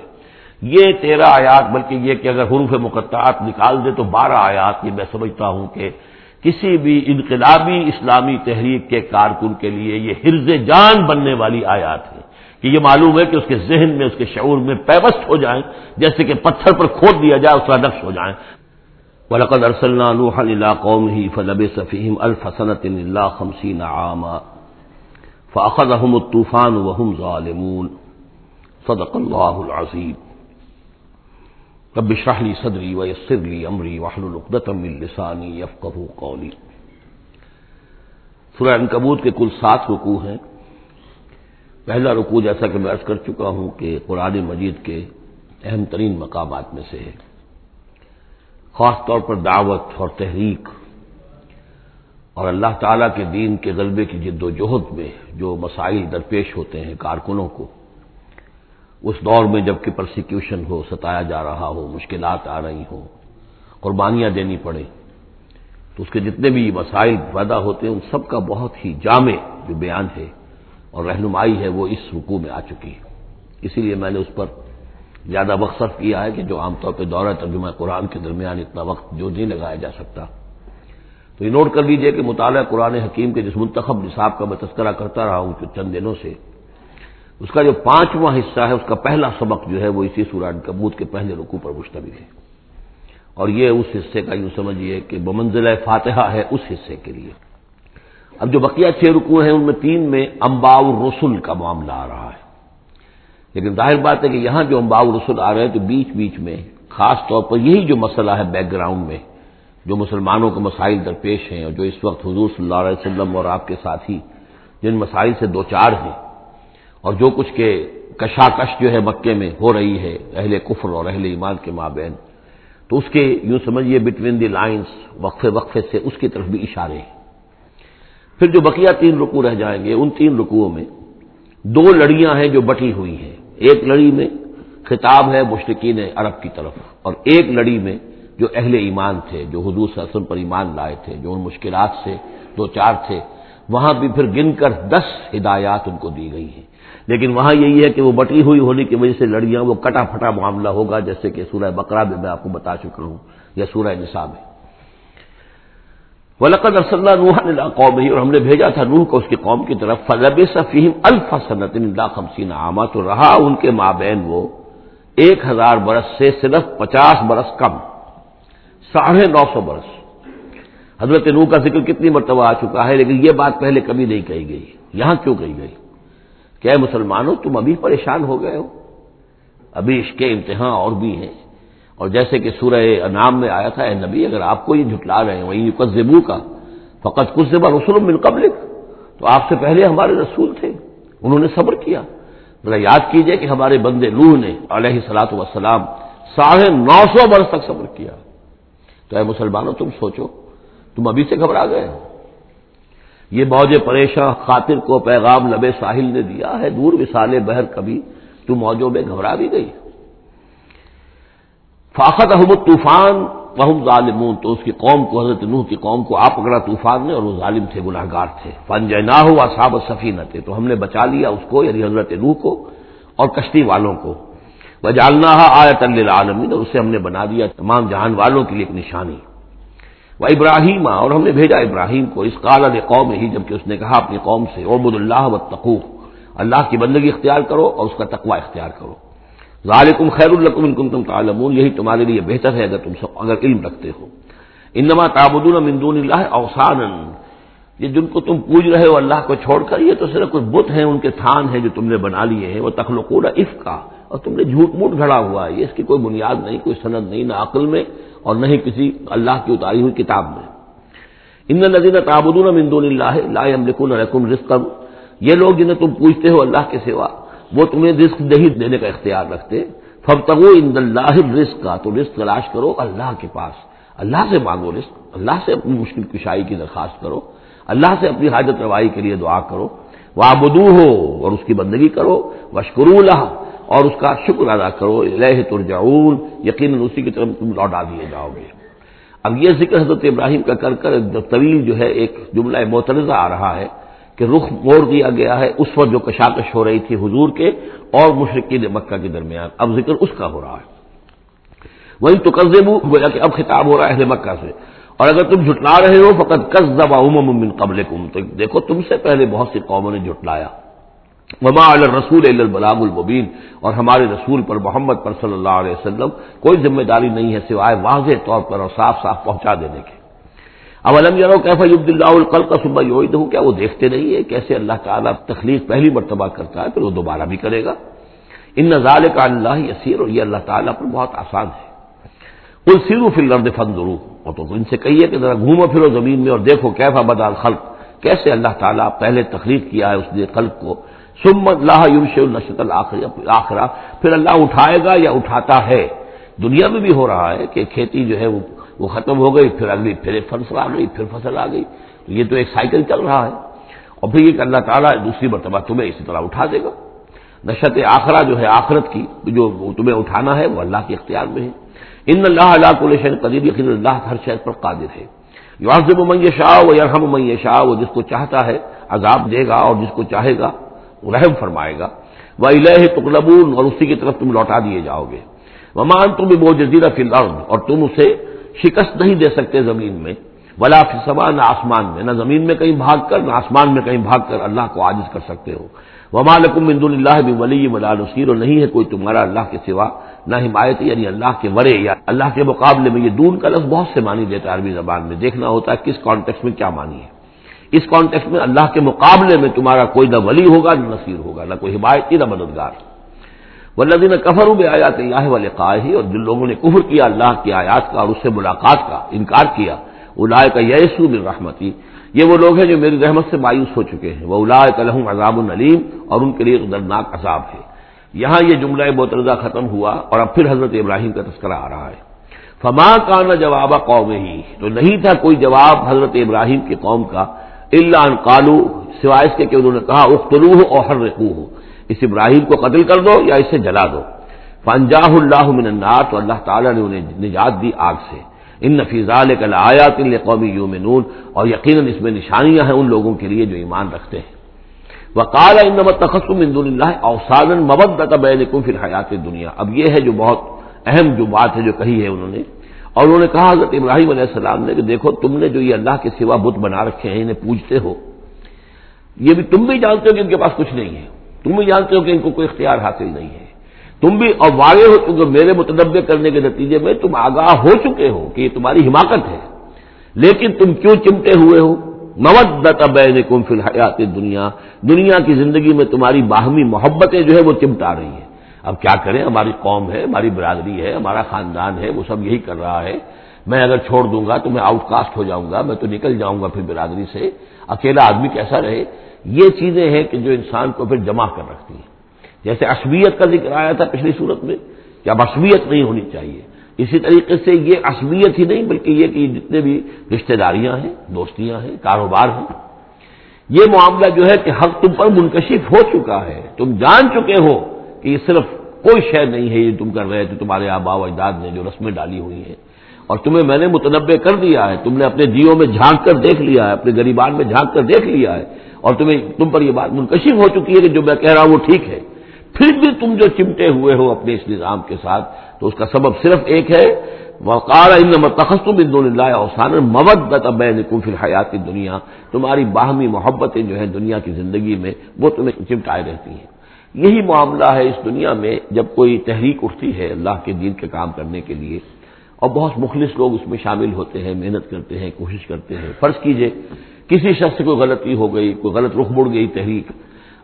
یہ تیرہ آیات، بلکہ یہ کہ اگر حروف مقطعات نکال دے تو بارہ آیات، یہ میں سمجھتا ہوں کہ کسی بھی انقلابی اسلامی تحریک کے کارکن کے لیے یہ حرز جان بننے والی آیات ہے کہ یہ معلوم ہے کہ اس کے ذہن میں، اس کے شعور میں پیوست ہو جائیں، جیسے کہ پتھر پر کھود دیا جائے، اس کا نقش ہو جائیں۔ ولقد ارسلنا نوحا الى قومه فلبث فيهم الف سنه الا 50 عاما فاخذهم الطوفان وهم ظالمون صدق الله العظيم رب اشرح لي صدري ويسر لي امري واحلل عقدة من لساني يفقهوا قولي۔ سورہ انکبوت کے کل سات رکوع ہیں۔ پہلا رکوع جیسا کہ میں عرض کر چکا ہوں کہ قرآن مجید کے اہم ترین مقامات میں سے ہے۔ خاص طور پر دعوت اور تحریک۔ اور اللہ تعالیٰ کے دین کے غلبے کی جد و جہد میں جو مسائل درپیش ہوتے ہیں کارکنوں کو۔ اس دور میں جبکہ پرسیکیوشن ہو، ستایا جا رہا ہو، مشکلات آ رہی ہوں، قربانیاں دینی پڑیں، تو اس کے جتنے بھی مسائل پیدا ہوتے ہیں، ان سب کا بہت ہی جامع جو بیان ہے اور رہنمائی ہے، وہ اس رکوع میں آ چکی ہے۔ اسی لیے میں نے اس پر زیادہ وقت صرف کیا ہے کہ جو عام طور پہ دورہ ترجمہ قرآن کے درمیان اتنا وقت جو نہیں لگایا جا سکتا۔ تو یہ نوٹ کر لیجیے کہ مطالعہ قرآن حکیم کے جس منتخب نصاب کا میں تذکرہ کرتا رہا ہوں چند دنوں سے اس کا جو پانچواں حصہ ہے، اس کا پہلا سبق جو ہے، وہ اسی سورہ کبوت کے پہلے رکوع پر مشتمل ہے۔ اور یہ اس حصے کا یوں سمجھیے کہ بمنزل فاتحہ ہے اس حصے کے لیے۔ اب جو بقیہ چھ رکوع ہیں، ان میں تین میں امباؤ رسول کا معاملہ آ رہا ہے۔ لیکن ظاہر بات ہے کہ یہاں جو امباؤ رسول آ رہے ہیں، تو بیچ بیچ میں خاص طور پر یہی جو مسئلہ ہے بیک گراؤنڈ میں، جو مسلمانوں کے مسائل درپیش ہیں اور جو اس وقت حضور صلی اللہ علیہ وسلم اور آپ کے ساتھی، جن مسائل سے دو چار ہیں اور جو کچھ کے کشاکش جو ہے مکے میں ہو رہی ہے، اہل کفر اور اہل ایمان کے مابین، تو اس کے یوں سمجھیے بٹوین دی لائنس وقفے وقفے سے اس کی طرف بھی اشارے ہیں۔ پھر جو بقیہ تین رکو رہ جائیں گے، ان تین رکوؤں میں دو لڑیاں ہیں جو بٹی ہوئی ہیں۔ ایک لڑی میں خطاب ہے مشرقین عرب کی طرف، اور ایک لڑی میں جو اہل ایمان تھے، جو حضور صلی اللہ علیہ وسلم پر ایمان لائے تھے، جو ان مشکلات سے دو چار تھے، وہاں بھی پھر گن کر دس ہدایات ان کو دی گئی ہیں۔ لیکن وہاں یہی ہے کہ وہ بٹی ہوئی ہونے کی وجہ سے لڑیاں وہ کٹا پھٹا معاملہ ہوگا جیسے کہ سورہ بقرہ میں میں آپ کو بتا چکا ہوں، یا سورہ نصاب میں۔ ولقد ارسلنا نوحا الى قومه، اور ہم نے بھیجا تھا نوح کو اس کی قوم کی طرف فلبس فیہم الف سنت خمسین عاما، تو رہا ان کے مابین وہ ایک ہزار برس سے صرف پچاس برس کم، ساڑھے نو سو برس۔ حضرت نوح کا ذکر کتنی مرتبہ آ چکا ہے، لیکن یہ بات پہلے کبھی نہیں کہی گئی۔ یہاں کیوں کہی گئی؟ کہ مسلمانوں، تم ابھی پریشان ہو گئے ہو۔ ابھی اس کے امتحان اور بھی ہیں۔ اور جیسے کہ سورہ انعام میں آیا تھا، اے نبی، اگر آپ کو یہ جھٹلا رہے ہیں وہیں یقزبو کا فقط کچھ زبا رسول من قبل تو آپ سے پہلے ہمارے رسول تھے، انہوں نے صبر کیا۔ ذرا یاد کیجیے کہ ہمارے بندے لوہ نے علیہ سلاۃ وسلام ساڑھے نو سو برس تک صبر کیا۔ تو اے مسلمانوں، تم سوچو، تم ابھی سے گھبرا گئے ہو۔ یہ موج پریشاں خاطر کو پیغام لبے ساحل نے دیا ہے۔ دور وسالے بہر کبھی تو موجوں میں گھبرا بھی گئی۔ فاخت احمد طوفان وہم ظالمون۔ تو اس کی قوم کو، حضرت نوح کی قوم کو آپ پکڑا طوفان نے اور وہ ظالم تھے گناہ گار تھے۔ فن جنا ہوا صاب صفی تھے تو ہم نے بچا لیا اس کو یعنی حضرت نوح کو اور کشتی والوں کو۔ وہ جالنا آیت عالمین اور اسے ہم نے بنا دیا تمام جہان والوں کے لیے ایک نشانی۔ وہ ابراہیم، اور ہم نے بھیجا ابراہیم کو، اس قال قوم ہی، جبکہ اس نے کہا اپنی قوم سے عبد اللہ و تقو اللہ کی بندگی اختیار کرو اور اس کا تقوی اختیار کرو۔ ظالکم خیر القم ان تم تعلمون، یہی تمہارے لیے بہتر ہے اگر تم سب، اگر علم رکھتے ہو۔ انما تعبدون من دون اللہ اوسان یہ جن کو تم پوج رہے ہو اللہ کو چھوڑ کر، یہ تو صرف کچھ بت ہیں، ان کے تھان ہیں جو تم نے بنا لیے ہیں۔ وہ تخلقون اف کا اور تم نے جھوٹ موٹ گھڑا ہوا ہے۔ یہ اس کی کوئی بنیاد نہیں، کوئی سند نہیں، نہ عقل میں اور نہ ہی کسی اللہ کی اتاری ہوئی کتاب میں۔ ان نظین تعبدون من دون اللہ لا يملكون لكم رزقا۔ یہ لوگ جنہیں تم پوچھتے ہو اللہ کے سوا، وہ تمہیں رزق نہیں دینے کا اختیار رکھتے۔ فب تگو ان اللہ رزق کا تو رزق تلاش کرو اللہ کے پاس۔ اللہ سے مانگو رزق، اللہ سے اپنی مشکل کشائی کی درخواست کرو۔ اللہ سے اپنی حاجت روائی کے لیے دعا کرو۔ وہ آبدو ہو اور اس کی بندگی کرو۔ وشکر اللہ اور اس کا شکر ادا کرو الہ ترجعون، یقیناً اسی کی طرف تم لوٹا دیے جاؤ گے۔ اب یہ ذکر حضرت ابراہیم کا کر کر طویل جو ہے ایک جملہ معترضہ آ رہا ہے کہ رخ موڑ دیا گیا ہے اس وقت جو کشاکش ہو رہی تھی حضور کے اور مشرقین مکہ کے درمیان۔ اب ذکر اس کا ہو رہا ہے۔ وہی تو قزے گویا کہ اب خطاب ہو رہا ہے اہل مکہ سے۔ اور اگر تم جھٹلا رہے ہو فقط کس دبا من قبل تو دیکھو، تم سے پہلے بہت سی قوموں نے جھٹلایا۔ وما رسول البلاغ المبین اور ہمارے رسول پر محمد پر صلی اللہ علیہ وسلم کوئی ذمہ داری نہیں ہے سوائے واضح طور پر اور صاف صاف پہنچا دینے کے۔ اب علم یارو کیفا عبد اللہ القل کا صبح یوید ہوں کیا وہ دیکھتے نہیں ہے کیسے اللہ تعالیٰ تخلیق پہلی مرتبہ کرتا ہے پھر وہ دوبارہ بھی کرے گا؟ ان نظال کا اللہ یسیر، اور یہ اللہ تعالیٰ پر بہت آسان ہے۔ کل سیرو فل رد فن ضرور اور تو ان سے کہیے کہ ذرا گھومو پھرو زمین میں اور دیکھو کیفا بدال خلق۔ کیسے اللہ تعالیٰ پہلے تخلیق کیا ہے اس نے خلق کو؟ سم اللہ یوش النشت الآخرا پھر اللہ اٹھائے گا یا اٹھاتا ہے۔ دنیا میں بھی ہو رہا ہے کہ کھیتی جو ہے وہ ختم ہو گئی، پھر اگلی پھر ایک فصل آ گئی، پھر فصل آ گئی۔ تو یہ تو ایک سائیکل چل رہا ہے۔ اور پھر یہ کہ اللہ تعالیٰ دوسری مرتبہ تمہیں اسی طرح اٹھا دے گا۔ نشت آخرا جو ہے، آخرت کی جو تمہیں اٹھانا ہے، وہ اللہ کے اختیار میں ہے۔ ان اللہ اللہ کو شہر قدیر یقین اللہ ہر شہر پر قادر ہے۔ یوازب من شاہ و یرحم من شاہ وہ جس کو چاہتا ہے، عذاب دے گا اور جس کو چاہے گا رحم فرمائے گا۔ وہ الہ تقلبون، اور اسی کی طرف تم لوٹا دیے جاؤ گے۔ ومان تم بھی بہت جزیرہ فی الارض اور تم اسے شکست نہیں دے سکتے زمین میں، ولا فسما نہ آسمان میں، نہ زمین میں کہیں بھاگ کر، نہ آسمان میں کہیں بھاگ کر اللہ کو عاجز کر سکتے ہو۔ وما لکم من دون اللہ بھی ولی ولا نصیر اور نہیں ہے کوئی تمہارا اللہ کے سوا، نہ حمایت یعنی اللہ کے ورے، یا اللہ کے مقابلے میں یہ دون کا لفظ بہت سے مانی دیتا ہے عربی زبان میں۔ دیکھنا ہوتا ہے کس کانٹیکس میں کیا مانی ہے۔ اس کانٹیکس میں اللہ کے مقابلے میں تمہارا کوئی نہ ولی ہوگا نہ نصیر ہوگا، نہ کوئی حمایتی نہ مددگار۔ ولدی نے کفروں میں آیات اللہ والے ہی اور جن لوگوں نے کفر کیا اللہ کی آیات کا اور اس سے ملاقات کا انکار کیا الاائے کا یسو بن رحمتی۔ یہ وہ لوگ ہیں جو میری رحمت سے مایوس ہو چکے ہیں۔ وہ الاائے کلحم عذاب العلیم اور ان کے لیے ایک دردناک عذاب ہے۔ یہاں یہ جملہ بوترزہ ختم ہوا اور اب پھر حضرت ابراہیم کا تذکرہ آ رہا ہے۔ فما کا نہ جواب قوم ہی تو نہیں تھا کوئی جواب حضرت ابراہیم کی قوم کا۔ اللہ ان قالو سوائے اس کے کہ انہوں نے کہا اختلو ہو اور ہر رقو ہو اس ابراہیم کو قتل کر دو یا اسے جلا دو. فنجاہ اللہ من النار، تو اللہ تعالیٰ نے انہیں نجات دی آگ سے. ان نفیزہ کل آیات قومی یوم نون اور یقیناً اس میں نشانیاں ہیں ان لوگوں کے لیے جو ایمان رکھتے ہیں. وہ کالا ان تخصم اندون اللہ اوسان مبت بین پھر حیات دنیا اب یہ ہے جو بہت اہم جو بات ہے جو کہی ہے انہوں نے اور انہوں نے کہا حضرت ابراہیم علیہ السلام نے کہ دیکھو تم نے جو یہ اللہ کے سوا بت بنا رکھے ہیں، انہیں پوجتے ہو۔ یہ بھی تم بھی جانتے ہو کہ ان کے پاس کچھ نہیں ہے۔ تم بھی جانتے ہو کہ ان کو کوئی اختیار حاصل نہیں ہے۔ تم بھی اور واضح ہو چکے میرے متنوع کرنے کے نتیجے میں تم آگاہ ہو چکے ہو کہ یہ تمہاری حماقت ہے۔ لیکن تم کیوں چمٹے ہوئے ہو؟ مودت بین کم فی الحیات دنیا۔ دنیا کی زندگی میں تمہاری باہمی محبتیں جو ہے وہ چمٹا رہی ہیں۔ اب کیا کریں؟ ہماری قوم ہے، ہماری برادری ہے، ہمارا خاندان ہے، وہ سب یہی کر رہا ہے۔ میں اگر چھوڑ دوں گا تو میں آؤٹ کاسٹ ہو جاؤں گا، میں تو نکل جاؤں گا پھر برادری سے۔ اکیلا آدمی کیسا رہے؟ یہ چیزیں ہیں کہ جو انسان کو پھر جمع کر رکھتی ہیں۔ جیسے عصبیت کا ذکر آیا تھا پچھلی صورت میں کہ اب عصبیت نہیں ہونی چاہیے۔ اسی طریقے سے یہ عصبیت ہی نہیں، بلکہ یہ کہ جتنے بھی رشتہ داریاں ہیں، دوستیاں ہیں، کاروبار ہیں۔ یہ معاملہ جو ہے کہ حق تم پر منکشف ہو چکا ہے، تم جان چکے ہو۔ کہ یہ صرف کوئی شے نہیں ہے یہ تم کر رہے تھے، تمہارے آبا و اجداد نے جو رسمیں ڈالی ہوئی ہیں۔ اور تمہیں میں نے متنوع کر دیا ہے، تم نے اپنے جیو میں جھانک کر دیکھ لیا ہے، اپنے غریبان میں جھانک کر دیکھ لیا ہے۔ اور تمہیں، تم پر یہ بات منکشف ہو چکی ہے کہ جو میں کہہ رہا ہوں وہ ٹھیک ہے۔ پھر بھی تم جو چمٹے ہوئے ہو اپنے اس نظام کے ساتھ، تو اس کا سبب صرف ایک ہے۔ وقار تخصم اللہ اوسان مبت بین فی حیات دنیا تمہاری باہمی محبتیں جو ہیں دنیا کی زندگی میں، وہ تمہیں چمٹائے رہتی ہیں۔ یہی معاملہ ہے اس دنیا میں جب کوئی تحریک اٹھتی ہے اللہ کے دین کے کام کرنے کے لیے اور بہت مخلص لوگ اس میں شامل ہوتے ہیں، محنت کرتے ہیں، کوشش کرتے ہیں۔ فرض کیجیے، کسی شخص سے کوئی غلطی ہو گئی، کوئی غلط رخ مڑ گئی تحریک،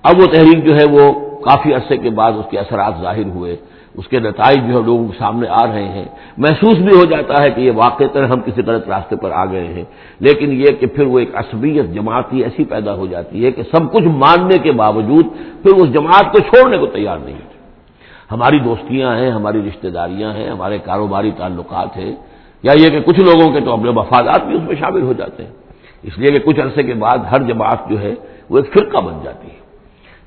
اب وہ تحریک جو ہے وہ کافی عرصے کے بعد اس کے اثرات ظاہر ہوئے۔ اس کے نتائج جو ہے لوگوں کے سامنے آ رہے ہیں، محسوس بھی ہو جاتا ہے کہ یہ واقع ہم کسی غلط راستے پر آ گئے ہیں۔ لیکن یہ کہ پھر وہ ایک عصبیت جماعتی ایسی پیدا ہو جاتی ہے کہ سب کچھ ماننے کے باوجود پھر اس جماعت کو چھوڑنے کو تیار نہیں ہوتی۔ ہماری دوستیاں ہیں، ہماری رشتہ داریاں ہیں، ہمارے کاروباری تعلقات ہیں۔ یا یہ کہ کچھ لوگوں کے تو اپنے مفادات بھی اس میں شامل ہو جاتے ہیں۔ اس لیے کہ کچھ عرصے کے بعد ہر جماعت جو ہے وہ ایک فرقہ بن جاتی ہے۔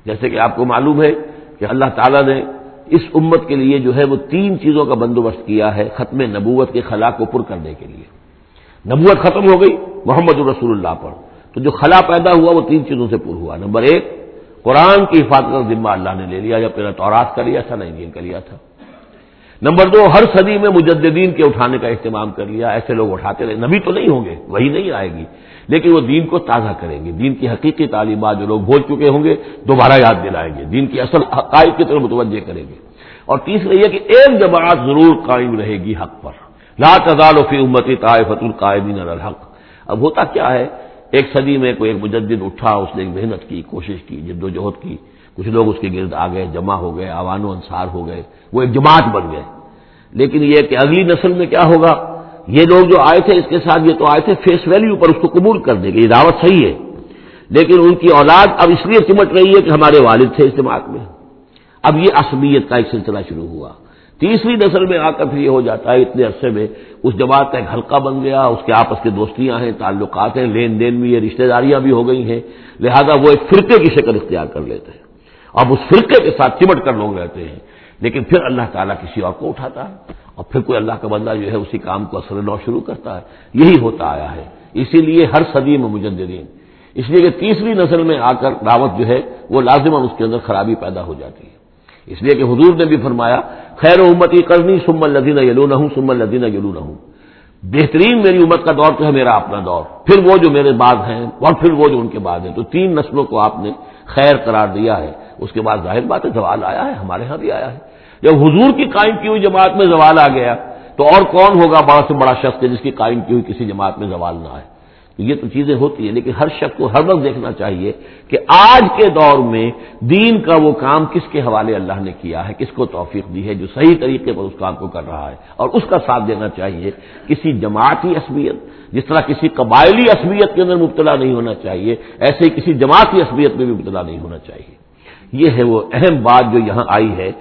جیسے کہ آپ کو معلوم ہے کہ اللہ تعالیٰ نے اس امت کے لیے جو ہے وہ تین چیزوں کا بندوبست کیا ہے، ختم نبوت کے خلا کو پر کرنے کے لیے۔ نبوت ختم ہو گئی محمد الرسول اللہ پر۔ تو جو خلا پیدا ہوا وہ تین چیزوں سے پر ہوا۔ نمبر ایک، قرآن کی حفاظت کا ذمہ اللہ نے لے لیا، یا پہلے تورات کا لیا تھا نہ انجیل کا لیا تھا۔ نمبر دو، ہر صدی میں مجددین کے اٹھانے کا اہتمام کر لیا، ایسے لوگ اٹھاتے رہے۔ نبی تو نہیں ہوں گے، وہی نہیں آئے گی۔ لیکن وہ دین کو تازہ کریں گے۔ دین کی حقیقی تعلیمات جو لوگ بھول چکے ہوں گے، دوبارہ یاد دلائیں گے۔ دین کی اصل حقائق کی طرف متوجہ کریں گے۔ اور تیسرا یہ کہ ایک جماعت ضرور قائم رہے گی حق پر۔ لا تزال فی امتی طائفۃ القائمین الحق۔ اب ہوتا کیا ہے؟ ایک صدی میں کوئی ایک مجدد اٹھا، اس نے ایک محنت کی، کوشش کی، جد و جہد کی۔ کچھ لوگ اس کے گرد آ گئے، جمع ہو گئے، آوان و انصار ہو گئے، وہ ایک جماعت بن گئے۔ لیکن یہ کہ اگلی نسل میں کیا ہوگا؟ یہ لوگ جو آئے تھے اس کے ساتھ یہ تو آئے تھے فیس ویلیو پر اس کو قبول کر دے گی یہ دعوت صحیح ہے۔ لیکن ان کی اولاد اب اس لیے چمٹ رہی ہے کہ ہمارے والد تھے اس میں۔ اب یہ عصبیت کا ایک سلسلہ شروع ہوا۔ تیسری نسل میں آ کر پھر یہ ہو جاتا ہے اتنے عرصے میں اس جماعت کا ایک حلقہ بن گیا، اس کے آپس کے دوستیاں ہیں، تعلقات ہیں، لین دین بھی ہے رشتے داریاں بھی ہو گئی ہیں۔ لہذا وہ ایک فرقے کی شکل اختیار کر لیتے ہیں۔ اب اس فرقے کے ساتھ چمٹ کر لوگ رہتے ہیں۔ لیکن پھر اللہ تعالیٰ کسی اور کو اٹھاتا ہے اور پھر کوئی اللہ کا بندہ جو ہے اسی کام کو اثر نو شروع کرتا ہے۔ یہی ہوتا آیا ہے۔ اسی لیے ہر صدی میں مجدین اس لیے کہ تیسری نسل میں آ کر دعوت جو ہے وہ لازمن اس کے اندر خرابی پیدا ہو جاتی ہے۔ اس لیے کہ حضور نے بھی فرمایا، خیر و امتی کرنی سم الدین یلون ہوں سم الدین یلون ہوں بہترین میری امت کا دور تو ہے میرا اپنا دور۔ پھر وہ جو میرے بعد ہیں اور پھر وہ جو ان کے بعد ہیں۔ تو تین نسلوں کو آپ نے خیر قرار دیا ہے۔ اس کے بعد ظاہر بات ہے، زوال آیا ہے، ہمارے ہاں بھی آیا ہے۔ جب حضور کی قائم کی ہوئی جماعت میں زوال آ گیا، تو اور کون ہوگا بڑا سے بڑا شخص جس کی قائم کی ہوئی کسی جماعت میں زوال نہ آئے؟ تو یہ تو چیزیں ہوتی ہیں، لیکن ہر شخص کو ہر وقت دیکھنا چاہیے کہ آج کے دور میں دین کا وہ کام کس کے حوالے اللہ نے کیا ہے، کس کو توفیق دی ہے، جو صحیح طریقے پر اس کام کو کر رہا ہے، اور اس کا ساتھ دینا چاہیے۔ کسی جماعتی عصبیت، جس طرح کسی قبائلی عصبیت کے اندر مبتلا نہیں ہونا چاہیے، ایسے ہی کسی جماعتی عصبیت میں بھی مبتلا نہیں ہونا چاہیے۔ یہ ہے وہ اہم بات جو یہاں آئی ہے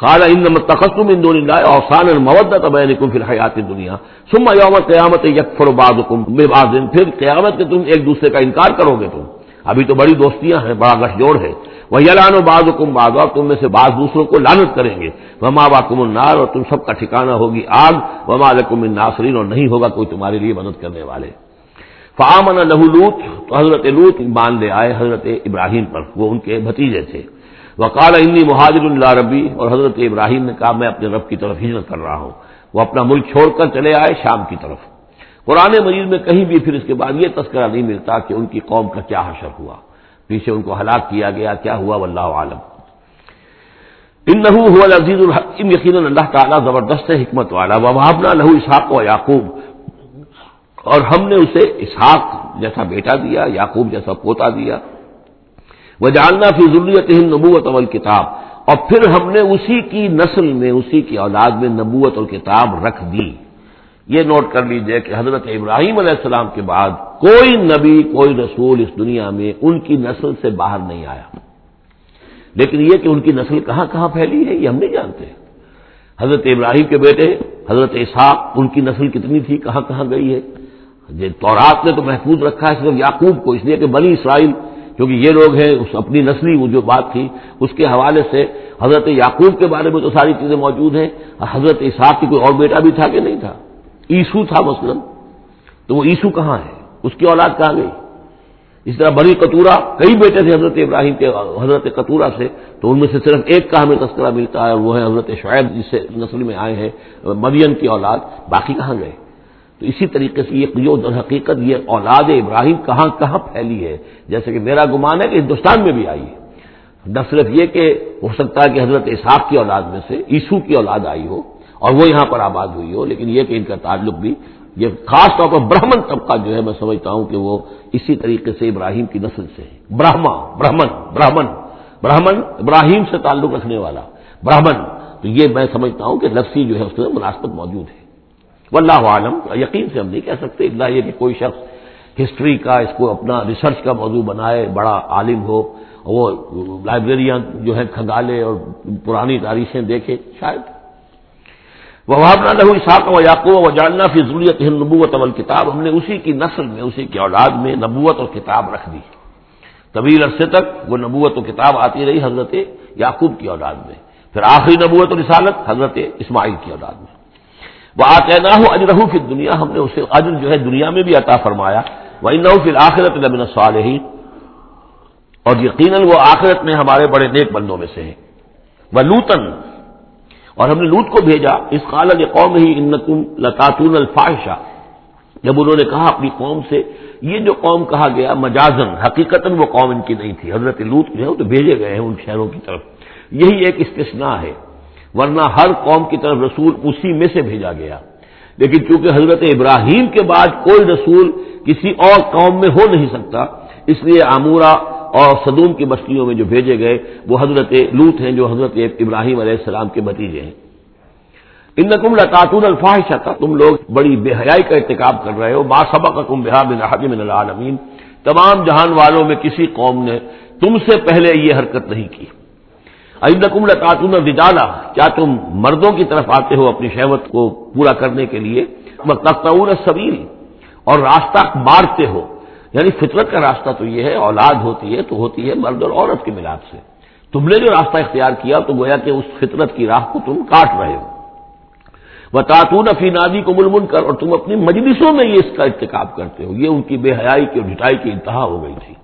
کالا ان تخصم ان دون اللہ اوسان المودت بینکم فی الحیات دنیا ثم یوم قیامت یکفر بعضکم ببعض پھر قیامت کے تم ایک دوسرے کا انکار کرو گے تم. ابھی تو بڑی دوستیاں ہیں، بڑا گٹھ جوڑ ہے. وہ یلان و بعض حکم بعض اور تم میں سے بعض دوسروں کو لانت کریں گے. وما باکم النار، اور تم سب کا ٹھکانہ ہوگی آگ. وما لکم الناصرین اور نہیں ہوگا کوئی تمہارے لیے مدد کرنے والے. فامن لہو لوت تو حضرت لوت مان لے آئے حضرت ابراہیم پر. وہ ان کے بھتیجے تھے. وقال انی مہاجر اللہ ربی، اور حضرت ابراہیم نے کہا، میں اپنے رب کی طرف ہجرت کر رہا ہوں۔ وہ اپنا ملک چھوڑ کر چلے آئے شام کی طرف۔ قرآن مجید میں کہیں بھی پھر اس کے بعد یہ تذکرہ نہیں ملتا کہ ان کی قوم کا کیا حشر ہوا۔ پیچھے ان کو ہلاک کیا گیا، کیا ہوا واللہ عالم۔ ان لہو ہوا عزیز الحکیم، یقیناً اللہ تعالیٰ زبردست حکمت والا۔ وبنا لہو اسحاق و یعقوب۔ اور ہم نے اسے اسحاق جیسا بیٹا دیا، یعقوب جیسا پوتا دیا۔ وہ جاننا فی ضروریت نبوت اول کتاب اور پھر ہم نے اسی کی نسل میں، اسی کی اولاد میں نبوت اور کتاب رکھ دی۔ یہ نوٹ کر لیجیے کہ حضرت ابراہیم علیہ السلام کے بعد کوئی نبی، کوئی رسول اس دنیا میں ان کی نسل سے باہر نہیں آیا۔ لیکن یہ کہ ان کی نسل کہاں کہاں پھیلی ہے، یہ ہم نہیں جانتے۔ حضرت ابراہیم کے بیٹے، حضرت اسحاق، ان کی نسل کتنی تھی، کہاں کہاں گئی ہے۔ تورات نے تو محفوظ رکھا ہے صرف یعقوب کو، اس لیے کہ بنی اسرائیل کیونکہ یہ لوگ ہیں، اس اپنی نسلی وہ جو بات تھی، اس کے حوالے سے حضرت یعقوب کے بارے میں تو ساری چیزیں موجود ہیں حضرت اسحاق کی کوئی اور بیٹا بھی تھا کہ نہیں تھا؟ عیسو تھا مثلاً۔ تو وہ عیسو کہاں ہے؟ اس کی اولاد کہاں گئی؟ اس طرح بڑی کتورا کئی بیٹے تھے حضرت ابراہیم کے، حضرت کتورا سے، تو ان میں سے صرف ایک کا ہمیں تذکرہ ملتا ہے اور وہ ہے حضرت شعیب، جس سے نسل میں آئے ہیں مریم کی اولاد، باقی کہاں گئے؟ تو اسی طریقے سے یہ در حقیقت، یہ اولاد ابراہیم کہاں کہاں پھیلی ہے؟ جیسے کہ میرا گمان ہے کہ ہندوستان میں بھی آئی ہے۔ نہ صرف یہ کہ ہو سکتا ہے کہ حضرت اسحاق کی اولاد میں سے عیسو کی اولاد آئی ہو اور وہ یہاں پر آباد ہوئی ہو، لیکن یہ کہ ان کا تعلق بھی، یہ خاص طور پر برہمن طبقہ جو ہے میں سمجھتا ہوں کہ وہ اسی طریقے سے ابراہیم کی نسل سے ہے برہما، برہمن برہمن برہمن ابراہیم سے تعلق رکھنے والا، برہمن۔ تو یہ میں سمجھتا ہوں کہ لفظی جو ہے اس میں مناسبت موجود ہے۔ واللہ عالم، یقین سے ہم نہیں کہہ سکتے اللہ یہ کہ کوئی شخص ہسٹری کا، اس کو اپنا ریسرچ کا موضوع بنائے، بڑا عالم ہو وہ لائبریریاں جو ہے کھنگالے اور پرانی تاریخیں دیکھے، شاید۔ وہ وہاں لہو اساق و یعقوب و جاننا فی ضروریت نبوت اول کتاب ہم نے اسی کی نسل میں، اسی کی اولاد میں نبوت اور کتاب رکھ دی۔ طویل عرصے تک وہ نبوت و کتاب آتی رہی حضرت یعقوب کی اولاد میں۔ پھر آخری نبوت و رسالت حضرت اسماعیل کی اولاد میں۔ وہ آتے نہ ہو اجرح فی دنیا ہم نے اسے اجر جو ہے دنیا میں بھی عطا فرمایا۔ وہ نہ پھر آخرت لمن صالحین اور یقیناً وہ آخرت میں ہمارے بڑے نیک بندوں میں سے ہیں۔ وہ لوتن اور ہم نے لوت کو بھیجا۔ اس قالت قوم ہی ان لتاتون الفاحشہ جب انہوں نے کہا اپنی قوم سے، یہ جو قوم کہا گیا، مجازن حقیقت وہ قوم ان کی نہیں تھی۔ حضرت لوت جو ہے وہ تو بھیجے گئے ہیں ان شہروں کی طرف۔ یہی ایک استثناء ہے۔ ورنہ ہر قوم کی طرف رسول اسی میں سے بھیجا گیا۔ لیکن چونکہ حضرت ابراہیم کے بعد کوئی رسول کسی اور قوم میں ہو نہیں سکتا، اس لیے آمورہ اور صدوم کی بستیوں میں جو بھیجے گئے، وہ حضرت لوت ہیں جو حضرت ابراہیم علیہ السلام کے بتیجے ہیں۔ ان نقم لطاطون الفاحشہ تھا تم لوگ بڑی بے حیائی کا ارتکاب کر رہے ہو۔ با سبق کا تم بحا بن العالمین۔ تمام جہان والوں میں کسی قوم نے تم سے پہلے یہ حرکت نہیں کی۔ نقم لطاطون الرجالا کیا تم مردوں کی طرف آتے ہو اپنی شہوت کو پورا کرنے کے لیے؟ تختعور سبیل اور راستہ مارتے ہو۔ یعنی فطرت کا راستہ تو یہ ہے، اولاد ہوتی ہے تو ہوتی ہے مرد اور عورت کے ملاپ سے۔ تم نے جو راستہ اختیار کیا تو گویا کہ اس فطرت کی راہ کو تم کاٹ رہے ہو۔ تاتون فی نادی کو ملمن کر اور تم اپنی مجلسوں میں یہ اس کا ارتکاب کرتے ہو۔ یہ ان کی بے حیائی کی اور ڈٹائی کی انتہا ہو گئی تھی۔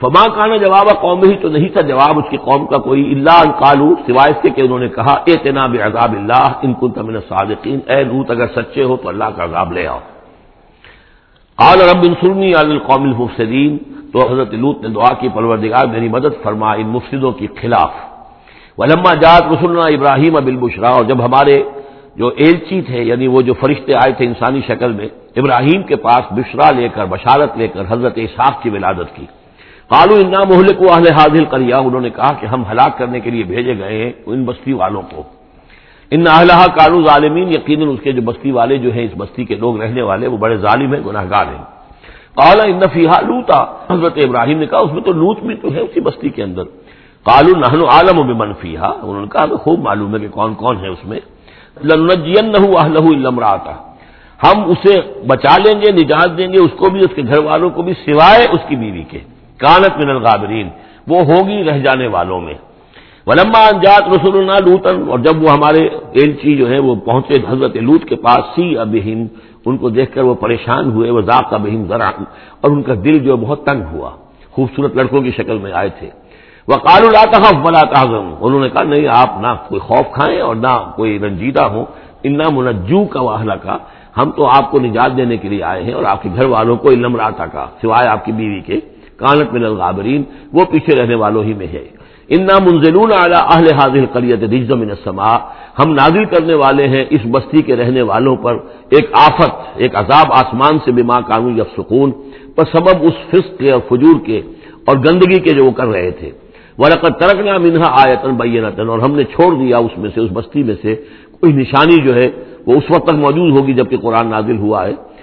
فما کانا جواب قوم ہی تو نہیں تھا جواب اس کی قوم کا کوئی اللہ کالو سوائے سے کہ انہوں نے کہا اے تناب عذاب اللہ ان کو تمن صادقین اے روت اگر سچے ہو تو اللہ کا عذاب لے آؤ۔ قال رب انصرنی علی القوم المفسدین، تو حضرت لوت نے دعا کی، پروردگار میری مدد فرما ان مفسدوں کے خلاف۔ ولما جات رسولنا ابراہیم اب البشرا اور جب ہمارے جو ایلچی تھے یعنی وہ جو فرشتے آئے تھے انسانی شکل میں، ابراہیم کے پاس بشرا لے کر، بشارت لے کر حضرت اسحاق کی ولادت کی۔ قالو انا مہلک و اہل حاضل کریا انہوں نے کہا کہ ہم ہلاک کرنے کے لیے بھیجے گئے ہیں ان بستی والوں کو۔ ان اہلہ کالو ظالمین یقیناً اس کے جو بستی والے جو ہیں، اس بستی کے لوگ رہنے والے، وہ بڑے ظالم ہیں گناہ گار ہیں۔ کالا ان فیحا لوتا حضرت ابراہیم نے کہا، اس میں تو لوت بھی تو ہے اسی بستی کے اندر۔ کالو نہن عالم و منفیحا انہوں نے کہا، خوب معلوم ہے کہ کون کون ہے اس میں۔ لنجین نہ المراتا ہم اسے بچا لیں گے، نجات دیں گے، اس کو بھی، اس کے گھر والوں کو بھی، سوائے اس کی بیوی کے۔ کانت من الغابرین، وہ ہوگی رہ جانے والوں میں۔ ولما انجات رسول اللہ لوتن اور جب وہ ہمارے ایلچی جو ہے وہ پہنچے حضرت لوت کے پاس، سی ابہم، ان کو دیکھ کر وہ پریشان ہوئے، وہ ذات ابہم ذرا، اور ان کا دل جو بہت تنگ ہوا، خوبصورت لڑکوں کی شکل میں آئے تھے۔ وہ کال تحف بلا تعظم انہوں نے کہا، نہیں، آپ نہ کوئی خوف کھائیں اور نہ کوئی رنجیدہ ہوں۔ انا منجو کا واہلا کا ہم تو آپ کو نجات دینے کے لیے آئے ہیں، اور آپ کے گھر والوں کو علم راتا کا، سوائے آپ کی بیوی کے۔ کانت من الغابرین وہ پیچھے رہنے والوں ہی میں ہے۔ انا منزلون اعلیٰ اہل حاضر قریت رجم السما ہم نازل کرنے والے ہیں اس بستی کے رہنے والوں پر۔ ایک آفت، ایک عذاب آسمان سے بیما قانون یا سکون پر سبب اس فسق کے اور فجور کے اور گندگی کے جو وہ کر رہے تھے۔ ورقت ترکنا منہا آیتن بینتن اور ہم نے چھوڑ دیا اس میں سے، اس بستی میں سے۔ کوئی نشانی جو ہے، وہ اس وقت تک موجود ہوگی جبکہ قرآن نازل ہوا ہے۔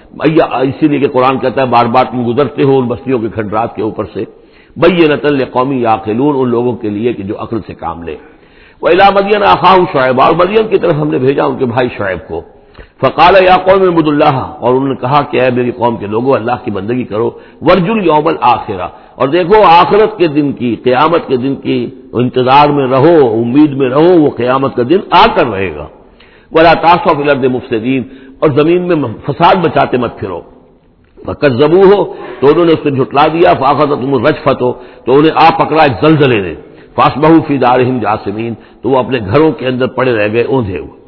اسی لیے کہ قرآن کہتا ہے، بار بار تم گزرتے ہو ان بستیوں کے کھنڈرات کے اوپر سے۔ بئی نتل قومی یاخلون ان لوگوں کے لیے کہ جو عقل سے کام لے۔ وہ الا مدین آخاؤ شعیب اور مریم کی طرف ہم نے بھیجا ان کے بھائی شعیب کو۔ فقال یا قوم محمد اللہ۔ اور انہوں نے کہا کہ اے میری قوم کے لوگوں، اللہ کی بندگی کرو۔ ورجل یوم الآخرہ اور دیکھو، آخرت کے دن کی، قیامت کے دن کی انتظار میں رہو، امید میں رہو، وہ قیامت کا دن آ کر رہے گا۔ ولا تاثف الرد مفسدین اور زمین میں فساد بچاتے مت پھرو۔ فقط زبو ہو تو انہوں نے اس سے جھٹلا دیا فاقت تم رجفت ہو تو انہیں آ پکڑا ایک زلزلے نے۔ فاس بہو فی دارہم جاسمین تو وہ اپنے گھروں کے اندر پڑے رہ گئے، اوندھے ہوئے۔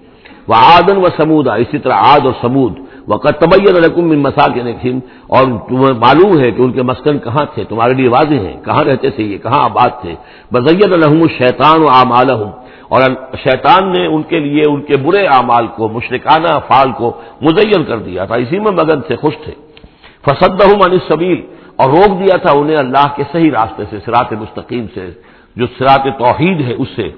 وہ آدن و سمود اسی طرح آد اور سمود وقت طبیت رقم مسا کے نکھن اور تمہیں معلوم ہے کہ ان کے مسکن کہاں تھے؟ تمہارے لیے واضح ہیں۔ کہاں رہتے تھے؟ یہ کہاں آباد تھے؟ بزیت الحم شیطان و عام اور شیطان نے ان کے لیے ان کے برے اعمال کو، مشرکانہ افعال کو مزین کر دیا تھا۔ اسی میں مگن سے خوش تھے۔ فسد عن السبیل اور روک دیا تھا انہیں اللہ کے صحیح راستے سے سرات مستقیم سے، جو سرات توحید ہے، اس سے۔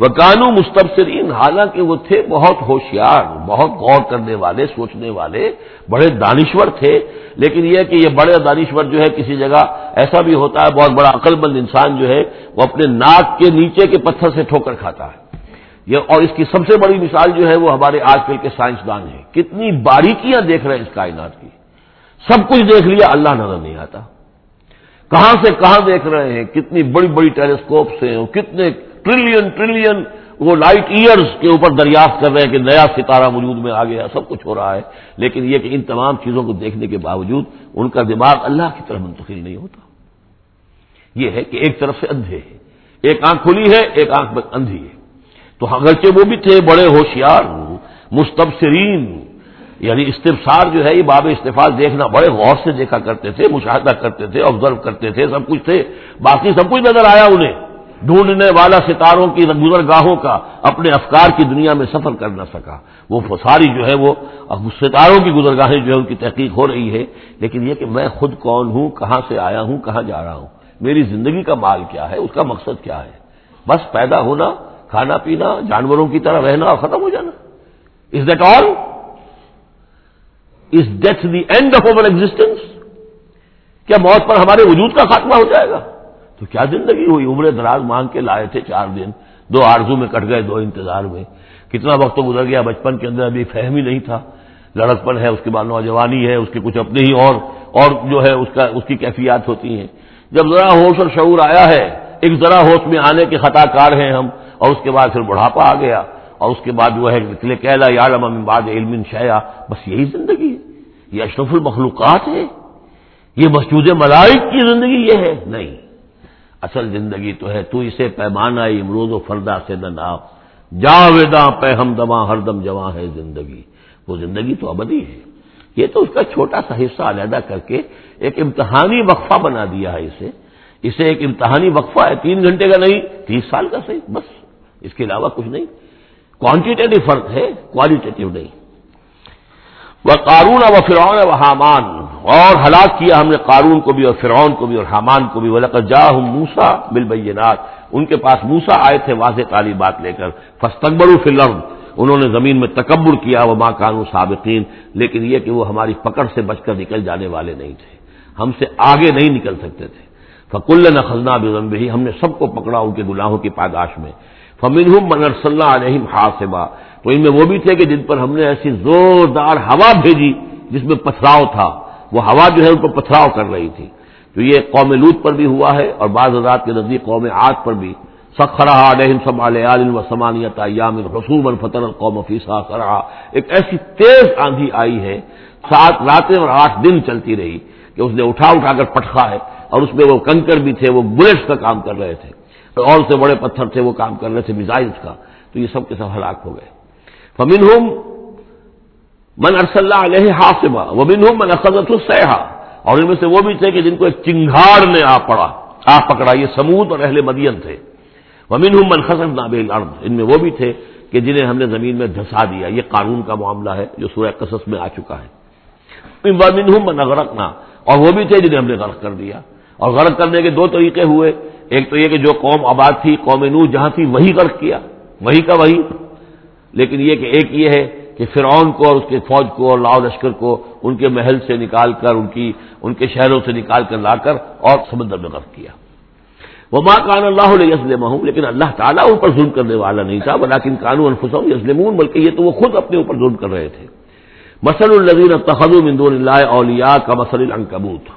وہ قانو مستبصرین، حالانکہ وہ تھے بہت ہوشیار، بہت غور کرنے والے، سوچنے والے، بڑے دانشور تھے، لیکن یہ کہ یہ بڑے دانشور جو ہے کسی جگہ ایسا بھی ہوتا ہے، بہت بڑا عقل مند انسان جو ہے، وہ اپنے ناک کے نیچے کے پتھر سے ٹھوکر کھاتا ہے۔ یہ اور اس کی سب سے بڑی مثال جو ہے وہ ہمارے آج کل کے سائنسدان ہیں۔ کتنی باریکیاں دیکھ رہے ہیں اس کائنات کی۔ سب کچھ دیکھ لیا، اللہ نظر نہیں آتا۔ کہاں سے کہاں دیکھ رہے ہیں؟ کتنی بڑی بڑی ٹیلیسکوپس ہیں، کتنے ٹریلین ٹریلین وہ لائٹ ایئرز کے اوپر دریافت کر رہے ہیں کہ نیا ستارہ وجود میں آ گیا سب کچھ ہو رہا ہے۔ لیکن یہ کہ ان تمام چیزوں کو دیکھنے کے باوجود ان کا دماغ اللہ کی طرف منتقل نہیں ہوتا۔ یہ ہے کہ ایک طرف سے اندھے ہے ایک آنکھ کھلی ہے، ایک آنکھ اندھی ہے۔ تو اگرچہ وہ بھی تھے، بڑے ہوشیار، مستبصرین یعنی استفسار جو ہے، یہ باب استفاد دیکھنا، بڑے غور سے دیکھا کرتے تھے، مشاہدہ کرتے تھے آبزرو کرتے تھے، سب کچھ تھے۔ باقی سب کچھ نظر آیا انہیں۔ ڈھونڈنے والا ستاروں کی گزرگاہوں کا اپنے افکار کی دنیا میں سفر کر نہ سکا۔ وہ ساری جو ہے وہ ستاروں کی گزرگاہیں جو ہے ان کی تحقیق ہو رہی ہے، لیکن یہ کہ میں خود کون ہوں، کہاں سے آیا ہوں، کہاں جا رہا ہوں، میری زندگی کا مال کیا ہے، اس کا مقصد کیا ہے؟ بس پیدا ہونا، کھانا پینا، جانوروں کی طرح رہنا اور ختم ہو جانا۔ Is that all is death the end of our existence کیا موت پر ہمارے وجود کا خاتمہ ہو جائے گا؟ تو کیا زندگی ہوئی؟ عمر دراز مانگ کے لائے تھے چار دن۔ دو آرزو میں کٹ گئے، دو انتظار میں۔ کتنا وقت تو گزر گیا، بچپن کے اندر ابھی فہم ہی نہیں تھا۔ لڑکپن ہے، اس کے بعد نوجوانی ہے، اس کے کچھ اپنے ہی اور اور جو ہے اس کا، اس کی کیفیات ہوتی ہیں۔ جب ذرا ہوش اور شعور آیا ہے، ایک ذرا ہوش میں آنے کے خطا کار ہیں ہم۔ اور اس کے بعد پھر بڑھاپا آ گیا۔ اور اس کے بعد جو ہے کہلا یارم بعد علم شیا بس یہی زندگی ہے۔ یہ اشرف المخلوقات ہے یہ مسجود ملائک کی زندگی یہ ہے۔ نہیں۔ اصل زندگی تو ہے، تو اسے پیمانہ امروز و فردا سے نہ ناپ۔ جا پہ ہم دما ہر دم جواں ہے زندگی۔ وہ زندگی تو ابدی ہے۔ یہ تو اس کا چھوٹا سا حصہ علیحدہ کر کے ایک امتحانی وقفہ بنا دیا ہے اسے۔ اسے ایک امتحانی وقفہ ہے، تین گھنٹے کا نہیں، تیس سال کا صحیح، بس۔ اس کے علاوہ کچھ نہیں۔ کوانٹیٹیو فرق ہے کوالٹیٹیو نہیں۔ وہ قارون و فرعون و حامان۔ اور ہلاک کیا ہم نے قارون کو بھی اور فرعون کو بھی اور حامان کو بھی۔ جا ہوں موسا بل ان کے پاس موسا آئے تھے واضح تعلیمات لے کر۔ فستقبر فلم انہوں نے زمین میں تکبر کیا۔ وہ ماں قانون سابقین لیکن یہ کہ وہ ہماری پکڑ سے بچ کر نکل جانے والے نہیں تھے۔ ہم سے آگے نہیں نکل سکتے تھے۔ فکل نہ خزنہ بھی ہم نے سب کو پکڑا ان کے گناہوں کی پاداش میں۔ فمن منر صلی اللہ علیہ حاصبہ تو ان میں وہ بھی تھے کہ جن پر ہم نے ایسی زوردار ہوا بھیجی جس میں پتھراؤ تھا۔ وہ ہوا جو ہے ان پر پتھراؤ کر رہی تھی تو یہ قوم لوت پر بھی ہوا ہے اور بعض حضرات کے نزدیک قوم آج پر بھی سخرا علیہم سم علیہ و سمانیت ایام رسوم الفطر القوم فیسا سرا ایک ایسی تیز آندھی آئی ہے، سات راتیں اور آٹھ دن چلتی رہی کہ اس نے اٹھا اٹھا کر پٹخا ہے اور اس میں وہ کنکر بھی تھے، وہ بلٹس کا کام کر رہے تھے۔ اور سے بڑے پتھر تھے، وہ کام کر رہے تھے میزائلس کا۔ تو یہ سب کے سب ہلاک ہو گئے۔ فمن ہوں من ارسل علیہ حاصبہ ومن ہوں من اصدت السحا اور ان میں سے وہ بھی تھے کہ جن کو ایک چنگاڑ نے آ پڑا، آ پکڑا۔ یہ سمود اور اہل مدین تھے۔ ومن ہوں من خسر ناب ان میں وہ بھی تھے کہ جنہیں ہم نے زمین میں دھسا دیا۔ یہ قانون کا معاملہ ہے جو سورہ قصص میں آ چکا ہے۔ ومن ہوں من اغرقنا، اور وہ بھی تھے جنہیں ہم نے غرق کر دیا۔ اور غرق کرنے کے دو طریقے ہوئے۔ ایک تو یہ کہ جو قوم آباد تھی، قوم نو جہاں تھی، وہی غرق کیا۔ وہی کا وہی۔ لیکن یہ کہ ایک یہ ہے کہ فرعون کو اور اس کے فوج کو اور لاؤ لشکر کو ان کے محل سے نکال کر ان کی ان کے شہروں سے نکال کر لا کر اور سمندر میں غرق کیا۔ وہ ماں کان اللہ علیہ یسلم ہوں لیکن اللہ تعالیٰ ان پر ظلم کرنے والا نہیں تھا بلاکن قانون الفسم یسلم بلکہ یہ تو وہ خود اپنے اوپر ظلم کر رہے تھے۔ مسل النظیر تخد مندون اللہ اولیا کا مسل العنکبوت۔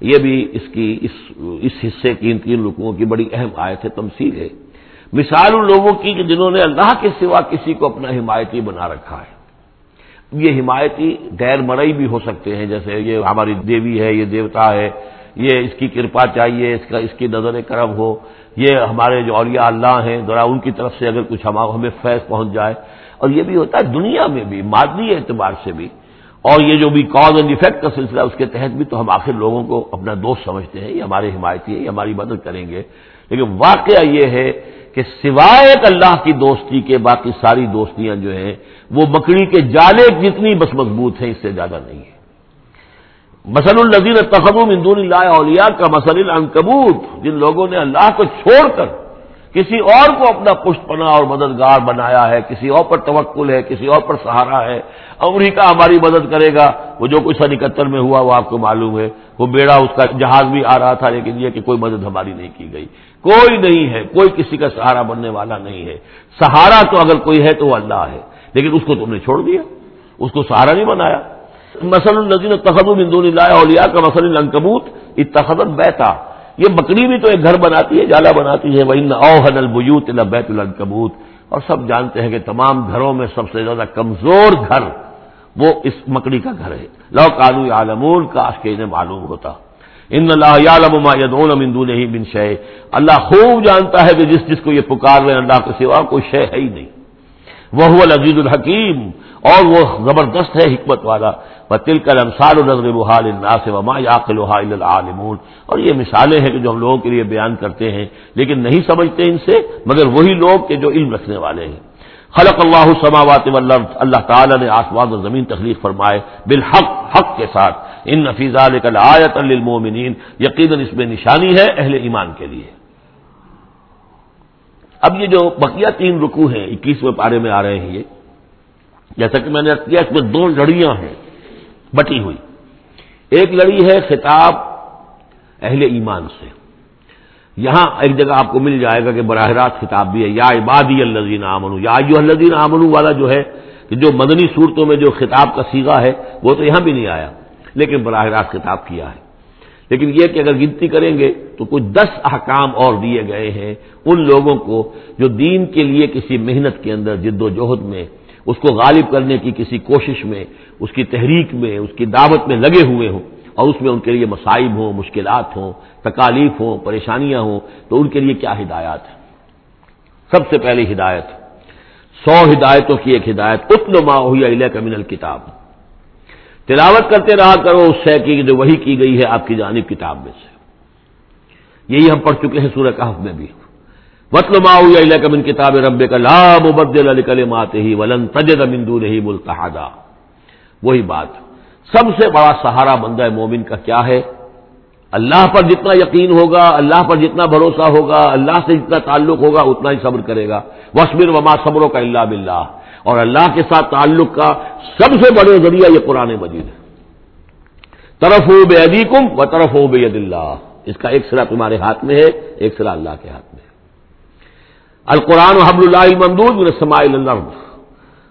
یہ بھی اس کی، اس اس حصے کی ان تین رکوؤں کی بڑی اہم آیت ہے تمثیل ہے۔ مثال ان لوگوں کی کہ جنہوں نے اللہ کے سوا کسی کو اپنا حمایتی بنا رکھا ہے۔ یہ حمایتی غیر مرئی بھی ہو سکتے ہیں، جیسے یہ ہماری دیوی ہے، یہ دیوتا ہے، یہ اس کی کرپا چاہیے، اس کا اس کی نظر کرم ہو۔ یہ ہمارے جو اولیاء اللہ ہیں، ذرا ان کی طرف سے اگر کچھ ہمیں فیض پہنچ جائے۔ اور یہ بھی ہوتا ہے دنیا میں بھی، مادی اعتبار سے بھی۔ اور یہ جو بھی کاز اینڈ افیکٹ کا سلسلہ اس کے تحت بھی تو ہم آخر لوگوں کو اپنا دوست سمجھتے ہیں، یہ ہمارے حمایتی ہے یہ ہماری مدد کریں گے۔ لیکن واقعہ یہ ہے کہ سوائے اللہ کی دوستی کے باقی ساری دوستیاں جو ہیں، وہ مکڑی کے جالے جتنی بس مضبوط ہیں، اس سے زیادہ نہیں ہے مسل النظیر تخم اندون اللہ اولیاء کا مسل العنکبوت، جن لوگوں نے اللہ کو چھوڑ کر کسی اور کو اپنا پشت پنا اور مددگار بنایا ہے، کسی اور پر توکل ہے، کسی اور پر سہارا ہے امریکہ ہماری مدد کرے گا۔ وہ جو کچھ سن اکہتر میں ہوا، وہ آپ کو معلوم ہے۔ وہ بیڑا اس کا جہاز بھی آ رہا تھا، لیکن یہ کہ کوئی مدد ہماری نہیں کی گئی۔ کوئی نہیں ہے، کوئی کسی کا سہارا بننے والا نہیں ہے۔ سہارا تو اگر کوئی ہے تو وہ اللہ ہے، لیکن اس کو تم نے چھوڑ دیا، اس کو سہارا نہیں بنایا۔ مسل النزین تخد الدون اللہ اولیا کا مسل الکبوت اتخذت بیتا یہ بکری بھی تو ایک گھر بناتی ہے، جالا بناتی ہے۔ وہ اوہن البیوت بیت الکبوت اور سب جانتے ہیں کہ تمام گھروں میں سب سے زیادہ کمزور گھر وہ اس مکڑی کا گھر ہے۔ لو کالو عالمول کاش کے انہیں معلوم ہوتا۔ ان اللہ عالم یدون امندو نہیں بن شے اللہ خوب جانتا ہے کہ جس جس کو یہ پکار رہے ہیں اللہ کے سوا کوئی شے ہے ہی نہیں۔ وہ عزیز الحکیم۔ اور وہ زبردست ہے حکمت والا۔ و تل کر امسال نظر بحال سے وما یاقل العالمون۔ اور یہ مثالیں ہیں کہ جو ہم لوگوں کے لیے بیان کرتے ہیں، لیکن نہیں سمجھتے ان سے، مگر وہی لوگ کہ جو علم رکھنے والے ہیں۔ خلق اللہ سماوات والارض۔ اللہ تعالیٰ نے آسمان اور زمین تخلیق فرمائے بالحق، حق کے ساتھ۔ ان نفیز آیت المومنین یقیناً اس میں نشانی ہے اہل ایمان کے لیے۔ اب یہ جو بقیہ تین رکو ہیں، اکیسویں پارے میں آ رہے ہیں یہ، جیسا کہ میں نے کیا، اس میں دو لڑیاں ہیں، بٹی ہوئی۔ ایک لڑی ہے خطاب اہل ایمان سے۔ یہاں ایک جگہ آپ کو مل جائے گا کہ براہ راست خطاب بھی ہے، یا عبادی الزین آمن یا الزین آمن والا جو ہے، کہ جو مدنی صورتوں میں جو خطاب کا سیگا ہے، وہ تو یہاں بھی نہیں آیا۔ لیکن براہ راست خطاب کیا ہے۔ لیکن یہ کہ اگر گنتی کریں گے تو کچھ دس احکام اور دیے گئے ہیں۔ ان لوگوں کو جو دین کے لیے کسی محنت کے اندر جد و جہد میں، اس کو غالب کرنے کی کسی کوشش میں، اس کی تحریک میں، اس کی دعوت میں لگے ہوئے ہوں اور اس میں ان کے لیے مسائب ہوں، مشکلات ہوں، تکالیف ہوں، پریشانیاں ہوں، تو ان کے لیے کیا ہدایات ہے سب سے پہلی ہدایت، سو ہدایتوں کی ایک ہدایت اتن ما ہوئی علیہ کا من الکتاب۔ تلاوت کرتے رہا کرو، اس شے کی جو وہی کی گئی ہے آپ کی جانب کتاب میں سے۔ یہی ہم پڑھ چکے ہیں سورہ کہف میں بھی۔ مطلب من کتاب رب کا لا مبدل علی کل ہی ولن تجد مندو نہیں ملتحدہ وہی بات۔ سب سے بڑا سہارا بندہ مومن کا کیا ہے؟ اللہ پر جتنا یقین ہوگا، اللہ پر جتنا بھروسہ ہوگا، اللہ سے جتنا تعلق ہوگا، اتنا ہی صبر کرے گا۔ وسمر وما صبروں کا اللہ بلّہ اور اللہ کے ساتھ تعلق کا سب سے بڑے ذریعہ یہ قرآن مجید ہے۔ طرف ہو بے ادیکم و طرف ہو بے اللہ اس کا ایک سرا تمہارے ہاتھ میں ہے، ایک سرا اللہ کے ہاتھ میں ہے۔ القرآن حبل اللہ ممدود سماعل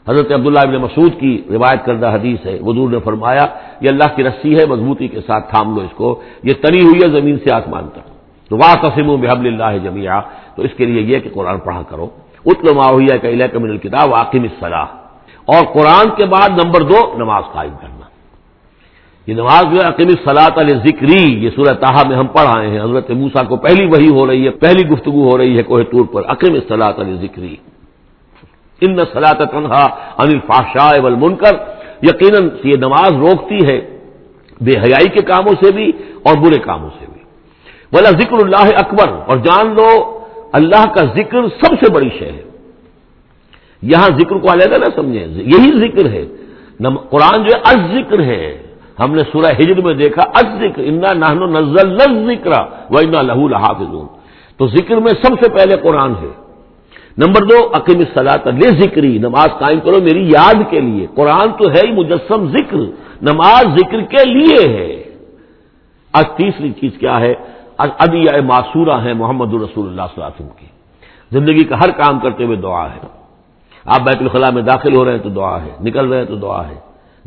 حضرت عبداللہ ابن مسعود کی روایت کردہ حدیث ہے۔ وزور نے فرمایا، یہ اللہ کی رسی ہے، مضبوطی کے ساتھ تھام لو اس کو۔ یہ تنی ہوئی ہے زمین سے آسمان تک۔ تو واہ قسم و بحب اللہ جمیا تو اس کے لیے یہ کہ قرآن پڑھا کرو۔ اتل معاویہ کا علیہ من الکتاب واقم صلاح اور قرآن کے بعد نمبر دو، نماز قائم کرنا۔ یہ نماز جو ہے عقیم صلاح علیہ ذکری یہ سورہ تاہا میں ہم پڑھ آئے ہیں۔ حضرت موسا کو پہلی وہی ہو رہی ہے، پہلی گفتگو ہو رہی ہے کوہ طور پر۔ عقیم صلاح علیہ ذکری ان صلاح تنہا انل فاشا ول کر یقیناً یہ نماز روکتی ہے بے حیائی کے کاموں سے بھی اور برے کاموں سے بھی۔ بولا ذکر اللہ اکبر۔ اور جان لو اللہ کا ذکر سب سے بڑی شے ہے۔ یہاں ذکر کو علیحدہ نہ سمجھیں۔ یہی ذکر ہے۔ قرآن جو ہے، از ذکر ہے۔ ہم نے سورہ ہجر میں دیکھا، از ذکر۔ انا نہن نزل ذکر و انا لہو الحافظ تو ذکر میں سب سے پہلے قرآن ہے۔ نمبر دو عقیم صلاح لے ذکری، نماز قائم کرو میری یاد کے لیے۔ قرآن تو ہے ہی مجسم ذکر۔ نماز ذکر کے لیے ہے۔ آج تیسری چیز کیا ہے؟ ادی معصورہ ہیں محمد الرسول اللہ صلی اللہ علیہ وسلم کی۔ زندگی کا ہر کام کرتے ہوئے دعا ہے۔ آپ بیت الخلاء میں داخل ہو رہے ہیں تو دعا ہے۔ نکل رہے ہیں تو دعا ہے۔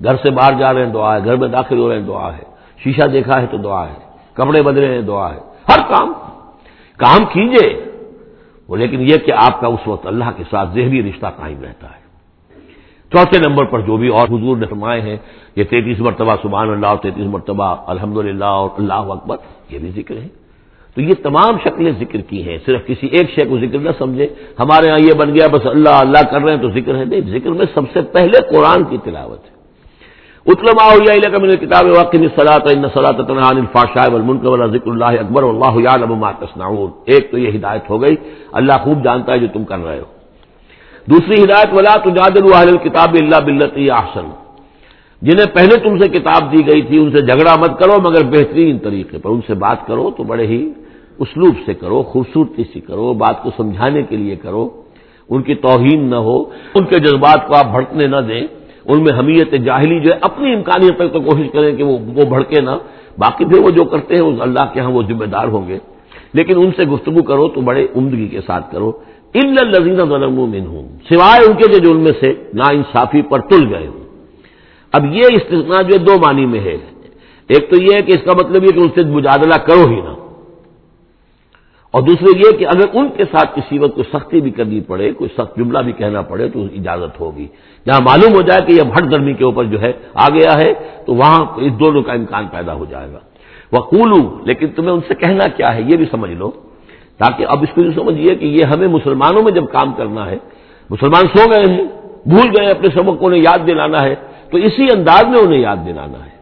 گھر سے باہر جا رہے ہیں دعا ہے۔ گھر میں داخل ہو رہے ہیں دعا ہے۔ شیشہ دیکھا ہے تو دعا ہے۔ کپڑے بدلے ہیں دعا ہے۔ ہر کام۔ کام کیجیے۔ وہ لیکن یہ کہ آپ کا اس وقت اللہ کے ساتھ ذہنی رشتہ قائم رہتا ہے۔ چوتھے نمبر پر جو بھی اور حضور نے فرمائے ہیں، یہ تینتیس مرتبہ سبحان اللہ اور تینتیس مرتبہ الحمد للہ اور اللہ اکبر، یہ بھی ذکر ہے۔ تو یہ تمام شکلیں ذکر کی ہیں۔ صرف کسی ایک شے کو ذکر نہ سمجھے۔ ہمارے ہاں یہ بن گیا، بس اللہ اللہ کر رہے ہیں تو ذکر ہے۔ نہیں، ذکر میں سب سے پہلے قرآن کی تلاوت ہے۔ اتلما ہو میں کتاب واقعی صلاح صلاح الفاشا المنک والا ذکر اللہ اکبر اللہ تصنعون۔ ایک تو یہ ہدایت ہو گئی۔ اللہ خوب جانتا ہے جو تم کر رہے ہو۔ دوسری ہدایت، ولا تو جادل کتاب اللہ بلتی آسن جنہیں پہلے تم سے کتاب دی گئی تھی، ان سے جھگڑا مت کرو، مگر بہترین طریقے پر ان سے بات کرو تو بڑے ہی اسلوب سے کرو، خوبصورتی سے کرو، بات کو سمجھانے کے لیے کرو، ان کی توہین نہ ہو، ان کے جذبات کو آپ بھڑکنے نہ دیں، ان میں حمیت جاہلی جو ہے، اپنی امکانیت تک تو کوشش کریں کہ وہ بھڑکے نہ۔ باقی پھر وہ جو کرتے ہیں اس اللہ کے ہاں وہ ذمہ دار ہوں گے۔ لیکن ان سے گفتگو کرو، تو بڑے عمدگی کے ساتھ کرو۔ ان لذیذ ظلم ہوں سوائے ان کے جو ان میں سے نا انصافی پر تل گئے ہوں۔ اب یہ استثناء جو دو معنی میں ہے۔ ایک تو یہ ہے کہ اس کا مطلب یہ کہ ان سے مجادلہ کرو ہی نہ۔ اور دوسرے یہ کہ اگر ان کے ساتھ کسی وقت کوئی سختی بھی کرنی پڑے، کوئی سخت جملہ بھی کہنا پڑے، تو اجازت ہوگی۔ جہاں معلوم ہو جائے کہ یہ بھٹ گرمی کے اوپر جو ہے آ گیا ہے، تو وہاں اس دونوں کا امکان پیدا ہو جائے گا۔ وہ لیکن تمہیں ان سے کہنا کیا ہے؟ یہ بھی سمجھ لو۔ تاکہ اب اس کو یہ سمجھیے کہ یہ ہمیں مسلمانوں میں جب کام کرنا ہے، مسلمان سو گئے ہیں، بھول گئے اپنے سبق کو انہیں یاد دلانا ہے، تو اسی انداز میں انہیں یاد دلانا ہے۔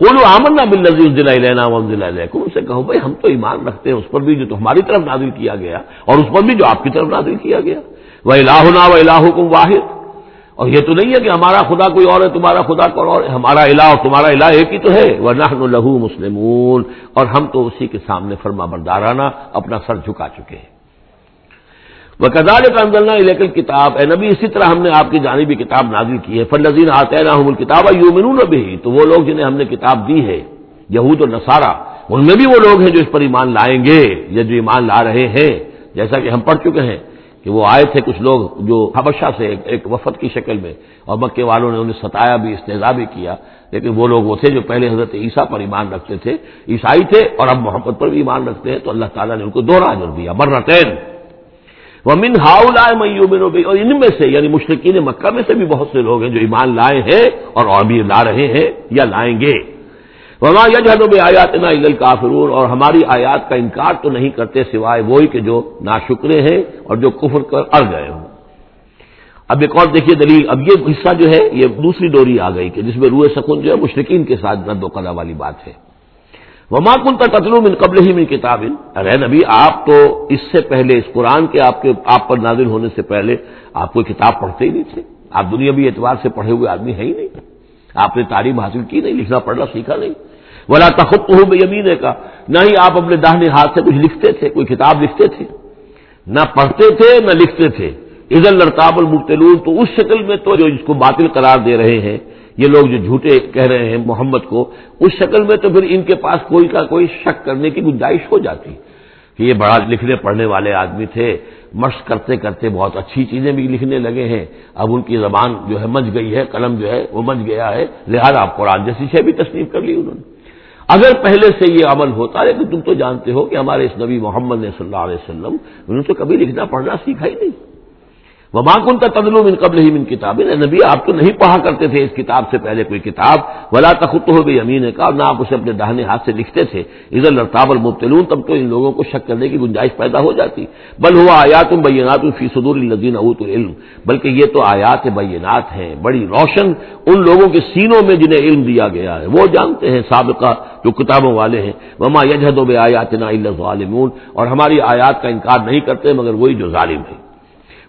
بولو آمن نہ بل نظیر دلا لینا ضلع ان سے کہو بھائی ہم تو ایمان رکھتے ہیں، اس پر بھی جو تو ہماری طرف نازل کیا گیا اور اس پر بھی جو آپ کی طرف نازل کیا گیا۔ وہ الہ و الہ کو واحد۔ اور یہ تو نہیں ہے کہ ہمارا خدا کوئی اور ہے، تمہارا خدا کوئی اور ہے؟ ہمارا الہ اور تمہارا الہ ایک ہی تو ہے۔ وہ نہ لہو مسلمون۔ اور ہم تو اسی کے سامنے فرما بردارانہ اپنا سر جھکا چکے ہیں۔ وہ کدال کا کتاب اے نبی، اسی طرح ہم نے آپ کی جانبی کتاب نازل کی ہے۔ فلزین آتے نا کتاب یومنون بھی تو وہ لوگ جنہیں ہم نے کتاب دی ہے، یہود و نصارہ، ان میں بھی وہ لوگ ہیں جو اس پر ایمان لائیں گے یا جو ایمان لا رہے ہیں۔ جیسا کہ ہم پڑھ چکے ہیں کہ وہ آئے تھے کچھ لوگ جو حبشہ سے ایک وفد کی شکل میں، اور مکے والوں نے انہیں ستایا بھی استحضا بھی کیا۔ لیکن وہ لوگ وہ تھے جو پہلے حضرت عیسیٰ پر ایمان رکھتے تھے۔ عیسائی تھے اور اب محمد پر بھی ایمان رکھتے ہیں۔ تو اللہ تعالیٰ نے ان کو دوہرا جر دیا۔ برتین وہ من ہاؤ لائے میوبن اور ان میں سے یعنی مشرقین مکہ میں سے بھی بہت سے لوگ ہیں جو ایمان لائے ہیں اور ابھی لا رہے ہیں یا لائیں گے۔ وما یجہد بے آیات نا کافرون اور ہماری آیات کا انکار تو نہیں کرتے سوائے وہی کہ جو ناشکرے ہیں اور جو کفر کر اڑ گئے ہوں۔ اب ایک اور دیکھیے دلیل، اب یہ حصہ جو ہے، یہ دوسری ڈوری آ گئی کہ جس میں روئے سکون جو ہے مشرقین کے ساتھ رد و قدا والی بات ہے۔ وما کن تتلو من قبل ہی من کتاب ارے نبی، آپ تو اس سے پہلے، اس قرآن کے آپ کے، آپ پر نازل ہونے سے پہلے آپ کوئی کتاب پڑھتے ہی نہیں تھے۔ آپ دنیا بھی اعتبار سے پڑھے ہوئے آدمی ہے ہی نہیں۔ آپ نے تعلیم حاصل کی نہیں، لکھنا پڑھنا سیکھا نہیں۔ ولا تخت ہو بے یمین کا نہ ہی آپ اپنے داہنے ہاتھ سے کچھ لکھتے تھے، کوئی کتاب لکھتے تھے۔ نہ پڑھتے تھے، نہ لکھتے تھے۔ ادھر لڑتاب المبتلون، تو اس شکل میں تو جو اس کو باطل قرار دے رہے ہیں یہ لوگ جو جھوٹے کہہ رہے ہیں محمد کو، اس شکل میں تو پھر ان کے پاس کوئی کا کوئی شک کرنے کی گنجائش ہو جاتی۔ کہ یہ بڑا لکھنے پڑھنے والے آدمی تھے، مشق کرتے کرتے بہت اچھی چیزیں بھی لکھنے لگے ہیں۔ اب ان کی زبان جو ہے مچ گئی ہے، قلم جو ہے وہ مچ گیا ہے۔ لہٰذا آپ قرآن جیسی شے بھی تصنیف کر لی انہوں نے۔ اگر پہلے سے یہ عمل ہوتا ہے تم تو جانتے ہو کہ ہمارے اس نبی محمد نے صلی اللہ علیہ وسلم، انہوں نے تو کبھی لکھنا پڑھنا سیکھا ہی نہیں۔ وہ کن کا تدلو من قبل ہی من کتاب نبی، آپ تو نہیں پڑھا کرتے تھے اس کتاب سے پہلے کوئی کتاب۔ ولا تخت ہو بھی امین کا نہ آپ اسے اپنے دہنے ہاتھ سے لکھتے تھے۔ ادھر لڑتاب المبتلون۔ تب تو ان لوگوں کو شک کرنے کی گنجائش پیدا ہو جاتی۔ بل ہوا آیات بینات فی صدور الدین ابوت العلم۔ بلکہ یہ تو آیات بینات ہیں۔ بڑی روشن ان لوگوں کے سینوں میں جنہیں علم دیا گیا ہے۔ وہ جانتے ہیں سابقہ جو کتابوں والے ہیں۔ وما یجہد و بے آیات نا ظالمون اور ہماری آیات کا انکار نہیں کرتے مگر وہی جو ظالم ہے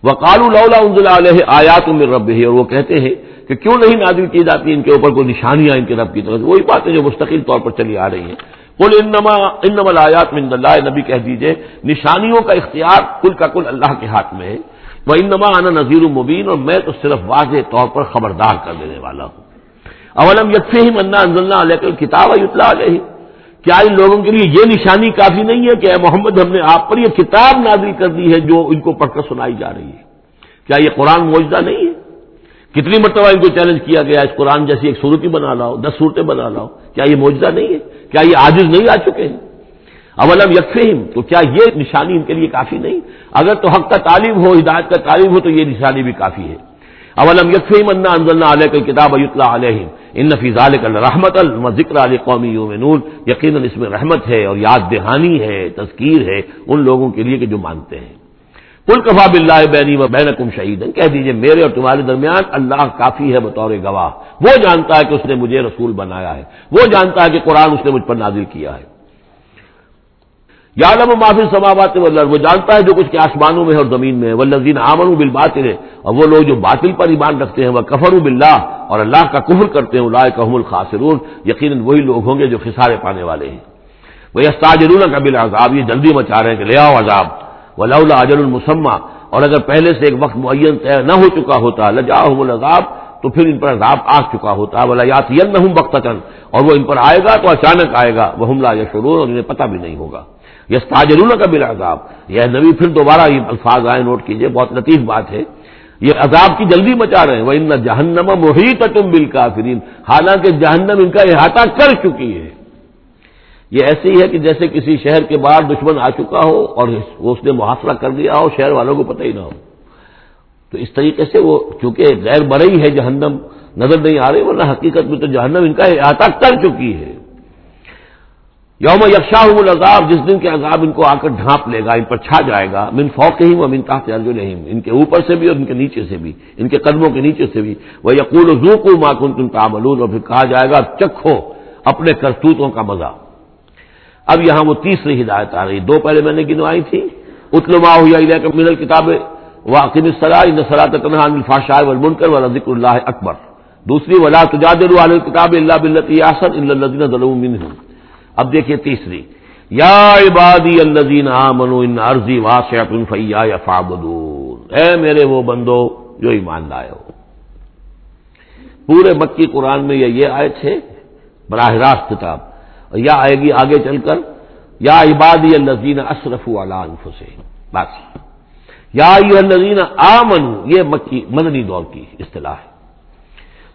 وقال لولا انزل علیہ آیات من رب اور وہ کہتے ہیں کہ کیوں نہیں نازل کی جاتی ان کے اوپر کوئی نشانیاں ان کے رب کی طرف وہی باتیں جو مستقل طور پر چلی آ رہی ہیں۔ کل انما انما الآیات من اللہ نبی کہہ دیجیے، نشانیوں کا اختیار کل کا کل اللہ کے ہاتھ میں ہے۔ وہ انما انا نذیر مبین اور میں تو صرف واضح طور پر خبردار کر دینے والا ہوں۔ اولم یکفی منا انزلنا علیہ کتاب یتلا علیہ کیا ان لوگوں کے لیے یہ نشانی کافی نہیں ہے کہ اے محمد ہم نے آپ پر یہ کتاب نازل کر دی ہے جو ان کو پڑھ کر سنائی جا رہی ہے؟ کیا یہ قرآن موجودہ نہیں ہے؟ کتنی مرتبہ ان کو چیلنج کیا گیا اس قرآن جیسی ایک صورت ہی بنا لاؤ، دس صورتیں بنا لاؤ، کیا یہ موجودہ نہیں ہے؟ کیا یہ عاجز نہیں آ چکے ہیں؟ اولم یکفہم، تو کیا یہ نشانی ان کے لیے کافی نہیں؟ اگر تو حق کا تعلیم ہو، ہدایت کا تعلیم ہو، تو یہ نشانی بھی کافی ہے۔ اولم یکفہم انا انزلنا علیہ کتاب ایتلا علیہم ان نفیز رحمت الم ذکر علی قومی یوم یقیناً اس میں رحمت ہے اور یاد دہانی ہے تذکیر ہے ان لوگوں کے لیے کہ جو مانتے ہیں کل کفا بلّہ بینی و بین کم شہید کہہ دیجیے میرے اور تمہارے درمیان اللہ کافی ہے بطور گواہ وہ جانتا ہے کہ اس نے مجھے رسول بنایا ہے وہ جانتا ہے کہ قرآن اس نے مجھ پر نازل کیا ہے یادم معافی سماوات وہ جانتا ہے جو کچھ کے آسمانوں میں ہے اور زمین میں ہے۔ وہ لذین آمن بل باطل اور وہ لوگ جو باطل پر ایمان رکھتے ہیں وہ کفر بلّہ اور اللہ کا کفر کرتے ہیں لائے کحم الخاصرون یقیناً وہی لوگ ہوں گے جو خسارے پانے والے ہیں۔ وہ استاجرون قبل عذاب یہ جلدی مچا رہے ہیں کہ لے آؤ عذاب۔ ولا اجر المسمہ اور اگر پہلے سے ایک وقت معین طے نہ ہو چکا ہوتا لجا العذاب، تو پھر ان پر عذاب آ چکا ہوتا۔ ولا یات نہ ہوں اور وہ ان پر آئے گا تو اچانک آئے گا۔ وہ حملہ یا شرور اور انہیں پتہ بھی نہیں ہوگا۔ یس تاجرون کا بل عذاب یہ نبی، پھر دوبارہ یہ الفاظ آئے، نوٹ کیجیے، بہت لطیف بات ہے۔ یہ عذاب کی جلدی مچا رہے ہیں۔ وہ ان جہنم محیط تم بل کافرین حالانکہ جہنم ان کا احاطہ کر چکی ہے۔ یہ ایسے ہی ہے کہ جیسے کسی شہر کے باہر دشمن آ چکا ہو اور اس نے محاصرہ کر دیا ہو، شہر والوں کو پتہ ہی نہ ہو۔ تو اس طریقے سے وہ چونکہ غیر برئی ہے جہنم، نظر نہیں آ رہی، ورنہ حقیقت میں تو جہنم ان کا احاطہ کر چکی ہے۔ یوم یکشا العذاب، جس دن کے عذاب ان کو آ کر ڈھانپ لے گا، ان پر چھا جائے گا، من فوق ہی وہ من تحت نہیں ان کے اوپر سے بھی اور ان کے نیچے سے بھی، ان کے قدموں کے نیچے سے بھی۔ وہ یقول زو کو ماکن تم تعملون، اور پھر کہا جائے گا، چکھو اپنے کرتوتوں کا مزہ۔ اب یہاں وہ تیسری ہدایت آ رہی دو پہلے میں نے گنوائی تھی۔ اتلما ہوئی من الکتاب واقم الصلاح نسرات تنہا الفاشا والمنکر والا ذکر اللہ اکبر۔ دوسری، ولا تجادل علی الکتاب اللہ بلتی آسن اللہ الذین ظلموا منهم۔ اب دیکھیے تیسری، یا عبادی الذین آمنوا ان ارضی واسعۃ فیا فعبدون اے میرے وہ بندو جو ایمان لائے ہو۔ پورے مکی قرآن میں یہ آئے تھے براہ راست کتاب۔ یا آئے گی آگے چل کر، یا عبادی الزین اشرف والا سے بس۔ یا الزین آمن یہ مکی مدنی دور کی اصطلاح ہے۔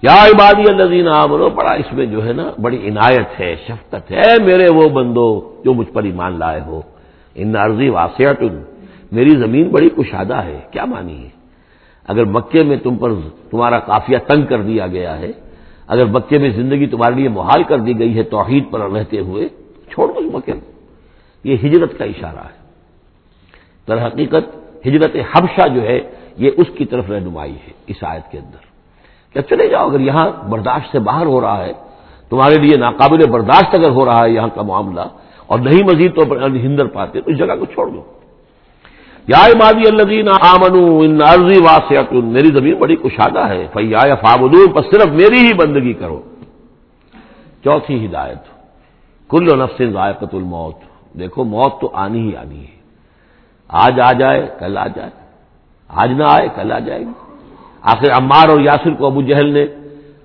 یا عبادی الزین آمنو بڑا اس میں جو ہے نا، بڑی عنایت ہے، شفقت ہے، میرے وہ بندو جو مجھ پر ایمان لائے ہو۔ ان عرضی واسعت میری زمین بڑی کشادہ ہے، کیا مانی ہے؟ اگر مکے میں تم پر تمہارا کافیہ تنگ کر دیا گیا ہے، اگر مکے میں زندگی تمہارے لیے محال کر دی گئی ہے توحید پر رہتے ہوئے، چھوڑ دو مکے یہ ہجرت کا اشارہ ہے۔ در حقیقت، ہجرت حبشہ جو ہے، یہ اس کی طرف رہنمائی ہے، اس آیت کے اندر۔ کیا چلے جاؤ، اگر یہاں برداشت سے باہر ہو رہا ہے، تمہارے لیے ناقابل برداشت اگر ہو رہا ہے یہاں کا معاملہ، اور نہیں مزید تو ہندر پاتے، تو اس جگہ کو چھوڑ دو۔ یا عبادی الذین آمنوا ان واسعت میری زمین بڑی کشادہ ہے فیا فابدون پر صرف میری ہی بندگی کرو۔ چوتھی ہدایت، کل نفس ذائقت الموت۔ دیکھو، موت تو آنی ہی آنی ہے۔ آج آ جائے، کل آ جائے۔ آج نہ آئے، کل آ جائے گی۔ آخر عمار اور یاسر کو ابو جہل نے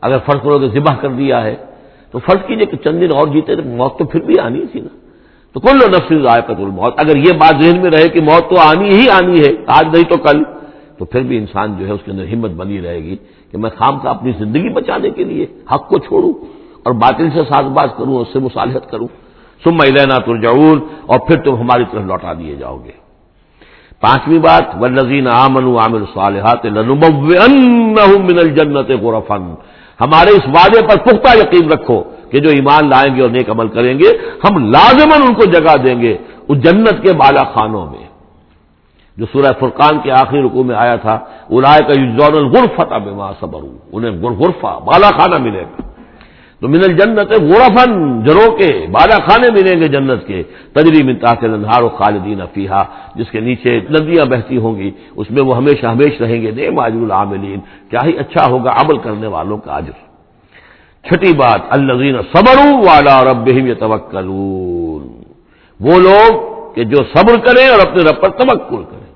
اگر فرض کرو کہ ذبح کر دیا ہے، تو فرض کیجیے کہ چند دن اور جیتے تو موت تو پھر بھی آنی تھی نا۔ تو کل نفس ذائقت الموت، اگر یہ بات ذہن میں رہے کہ موت تو آنی ہی آنی ہے، آج نہیں تو کل، تو پھر بھی انسان جو ہے اس کے اندر ہمت بنی رہے گی کہ میں خام کا اپنی زندگی بچانے کے لیے حق کو چھوڑوں اور باطل سے ساز باز کروں اس سے مصالحت کروں۔ سم لینا ترجعون اور پھر تم ہماری طرف لوٹا دیے جاؤ گے۔ پانچویں بات ولزین آمن عامر صالحات من الجنت غرفن ہمارے اس وعدے پر پختہ یقین رکھو کہ جو ایمان لائیں گے اور نیک عمل کریں گے، ہم لازمن ان کو جگہ دیں گے اس جنت کے بالا خانوں میں۔ جو سورہ فرقان کے آخری رکو میں آیا تھا الائے کا یوزون الغرفت اب صبر انہیں غرفہ، بالا خانہ ملے گا۔ تو من الجنت غرفن جرو کے، بالا خانے ملیں گے جنت کے۔ تجری من تاثر انہار و خالدین افیحا جس کے نیچے ندیاں بہتی ہوں گی، اس میں وہ ہمیشہ ہمیش رہیں گے۔ نیم عاجر العاملین، کیا ہی اچھا ہوگا عمل کرنے والوں کا عجر چھٹی بات الزین صبر والا رب توکلون وہ لوگ کہ جو صبر کریں اور اپنے رب پر توکل کریں۔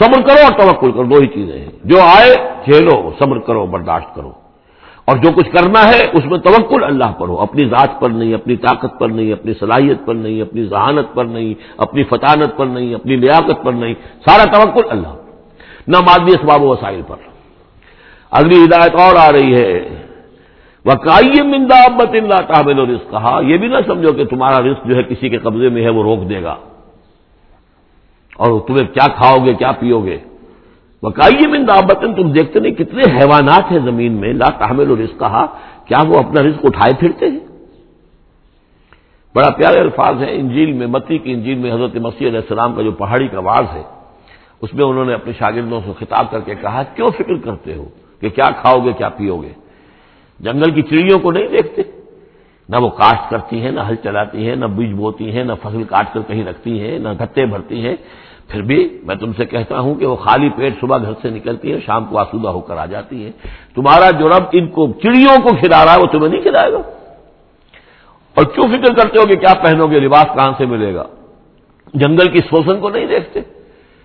صبر کرو اور توکل کرو، دو ہی چیزیں ہیں۔ جو آئے، جھیلو، صبر کرو، برداشت کرو۔ اور جو کچھ کرنا ہے اس میں توکل اللہ پر ہو، اپنی ذات پر نہیں، اپنی طاقت پر نہیں، اپنی صلاحیت پر نہیں، اپنی ذہانت پر نہیں، اپنی فطانت پر نہیں، اپنی لیاقت پر نہیں، سارا توکل اللہ نہ مادی اسباب و وسائل پر۔ اگلی ہدایت اور آ رہی ہے۔ وکائی مندا ابت اللہ تعبل اور کہا یہ بھی نہ سمجھو کہ تمہارا رزق جو ہے کسی کے قبضے میں ہے وہ روک دے گا۔ اور تمہیں کیا کھاؤ گے، کیا پیو گے؟ وکائی مندا ابتن تم دیکھتے نہیں کتنے حیوانات ہیں زمین میں، لا تحمل اور کہا کیا وہ اپنا رزق اٹھائے پھرتے ہیں؟ بڑا پیارے الفاظ ہے انجیل میں، متی کی انجیل میں حضرت مسیح علیہ السلام کا جو پہاڑی کا واز ہے، اس میں انہوں نے اپنے شاگردوں سے خطاب کر کے کہا، کیوں فکر کرتے ہو کہ کیا کھاؤ گے کیا پیو گے جنگل کی چڑیوں کو نہیں دیکھتے؟ نہ وہ کاشت کرتی ہیں، نہ ہل چلاتی ہیں، نہ بیج بوتی ہیں، نہ فصل کاٹ کر کہیں رکھتی ہیں، نہ گھٹے بھرتی ہیں پھر بھی میں تم سے کہتا ہوں کہ وہ خالی پیٹ صبح گھر سے نکلتی ہے، شام کو آسودہ ہو کر آ جاتی ہے۔ تمہارا جو رب ان کو چڑیوں کو کھلا رہا ہے، وہ تمہیں نہیں کھلائے گا۔ اور کیوں فکر کرتے ہو کہ کیا پہنو گے؟ لباس کہاں سے ملے گا؟ جنگل کی سوسن کو نہیں دیکھتے؟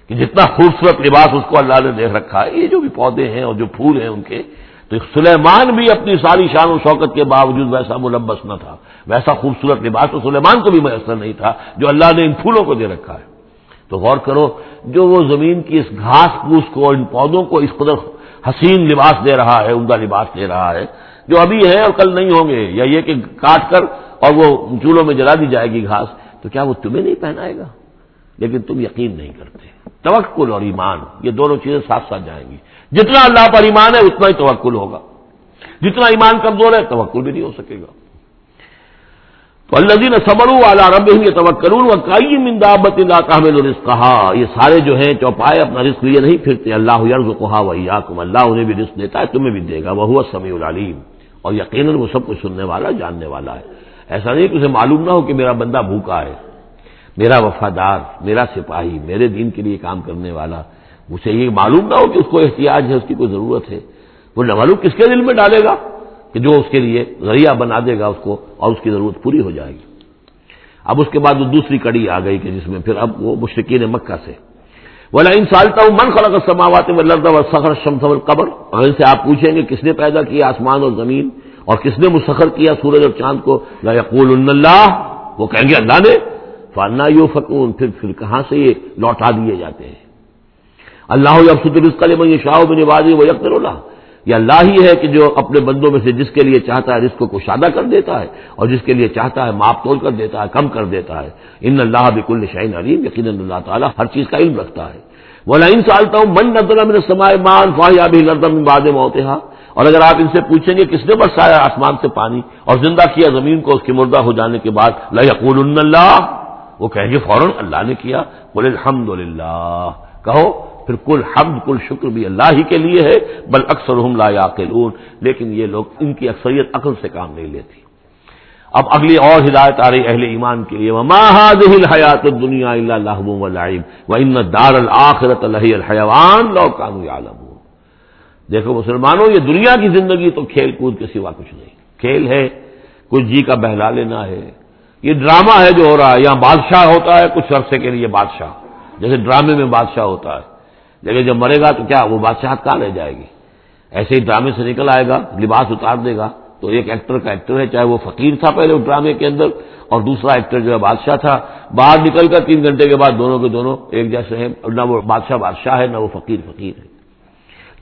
کہ جتنا خوبصورت لباس اس کو اللہ نے دیکھ رکھا ہے، یہ جو بھی پودے ہیں اور جو پھول ہیں ان کے، تو سلیمان بھی اپنی ساری شان و شوکت کے باوجود ویسا ملبس نہ تھا۔ ویسا خوبصورت لباس تو سلیمان کو بھی میسر نہیں تھا، جو اللہ نے ان پھولوں کو دے رکھا ہے۔ تو غور کرو، جو وہ زمین کی اس گھاس پھوس کو ان پودوں کو اس قدر حسین لباس دے رہا ہے، عمدہ لباس دے رہا ہے، جو ابھی ہے اور کل نہیں ہوں گے، یا یہ کہ کاٹ کر اور وہ چولہوں میں جلا دی جائے گی گھاس، تو کیا وہ تمہیں نہیں پہنائے گا؟ لیکن تم یقین نہیں کرتے۔ توکل اور ایمان، یہ دونوں چیزیں ساتھ ساتھ جائیں گی۔ جتنا اللہ پر ایمان ہے، اتنا ہی توکل ہوگا۔ جتنا ایمان کمزور ہے، توکل بھی نہیں ہو سکے گا۔ تو اللہ صبر والا رب مندابت اللہ کہا یہ سارے جو ہیں چوپائے اپنا رزق لیے نہیں پھرتے۔ اللہ یرز کہا ویا اللہ انہیں بھی رزق دیتا ہے، تمہیں بھی دے گا۔ وہ سمیع العلیم۔ اور یقیناً وہ سب کچھ سننے والا، جاننے والا ہے۔ ایسا نہیں کہ اسے معلوم نہ ہو کہ میرا بندہ بھوکا ہے، میرا وفادار، میرا سپاہی، میرے دین کے لیے کام کرنے والا۔ اسے یہ معلوم نہ ہو کہ اس کو احتیاط ہے، اس کی کوئی ضرورت ہے۔ وہ نہ معلوم کس کے دل میں ڈالے گا۔ کہ جو اس کے لیے ذریعہ بنا دے گا اس کو اور اس کی ضرورت پوری ہو جائے گی۔ اب اس کے بعد وہ دوسری کڑی آ گئی کہ جس میں پھر اب وہ مشرقین مکہ سے۔ بولا ان سالتا ہوں من خلق سماوات میں لڑتا ہوا سخر قبر اور ان سے آپ پوچھیں گے کس نے پیدا کیا آسمان اور زمین، اور کس نے مسخر کیا سورج اور چاند کو؟ یقول اللہ وہ کہیں گے اللہ نے فانا یو فکون پھر پھر کہاں سے یہ لوٹا دیے جاتے ہیں؟ اللہ میں شاہ بن بازی وہ یکر اللہ یہ اللہ ہی ہے کہ جو اپنے بندوں میں سے جس کے لیے چاہتا ہے رزق کو کشادہ کر دیتا ہے اور جس کے لیے چاہتا ہے ماپ تول کر دیتا ہے، کم کر دیتا ہے۔ ان اللہ بکل شعین علیم یقین اللہ تعالیٰ ہر چیز کا علم رکھتا ہے۔ وہ لائن سالتا ہوں من نظر میں سمائے مان فاہ بھی لردم باد موتحا اور اگر آپ ان سے پوچھیں گے کس نے برسایا آسمان سے پانی اور زندہ کیا زمین کو اس کی مردہ ہو جانے کے بعد لقول اللہ وہ کہیں گے فوراً اللہ نے کیا۔ بولے الحمد للہ کہو پھر کل حمد، کل شکر بھی اللہ ہی کے لیے ہے، بل اکثر ہم لا یاقلون۔ لیکن یہ لوگ ان کی اکثریت عقل سے کام نہیں لیتی۔ اب اگلی اور ہدایت آ رہی اہل ایمان کے لیے حیات دنیا اللہ و ان دار الآخرت اللہ الحیوان لو کانو عالم دیکھو مسلمانوں، یہ دنیا کی زندگی تو کھیل کود کے سوا کچھ نہیں۔ کھیل ہے کچھ جی کا بہلا لینا ہے۔ یہ ڈرامہ ہے جو ہو رہا ہے، یہاں بادشاہ ہوتا ہے کچھ عرصے کے لیے بادشاہ۔ جیسے ڈرامے میں بادشاہ ہوتا ہے۔ لیکن جب مرے گا تو کیا وہ بادشاہ کہاں رہ جائے گی؟ ایسے ہی ڈرامے سے نکل آئے گا، لباس اتار دے گا۔ تو ایک ایکٹر کا ایکٹر ہے، چاہے وہ فقیر تھا پہلے اس ڈرامے کے اندر، اور دوسرا ایکٹر جو ہے بادشاہ تھا۔ باہر نکل کر تین گھنٹے کے بعد دونوں کے دونوں ایک جیسے ہیں، نہ وہ بادشاہ بادشاہ ہے، نہ وہ فقیر فقیر ہے۔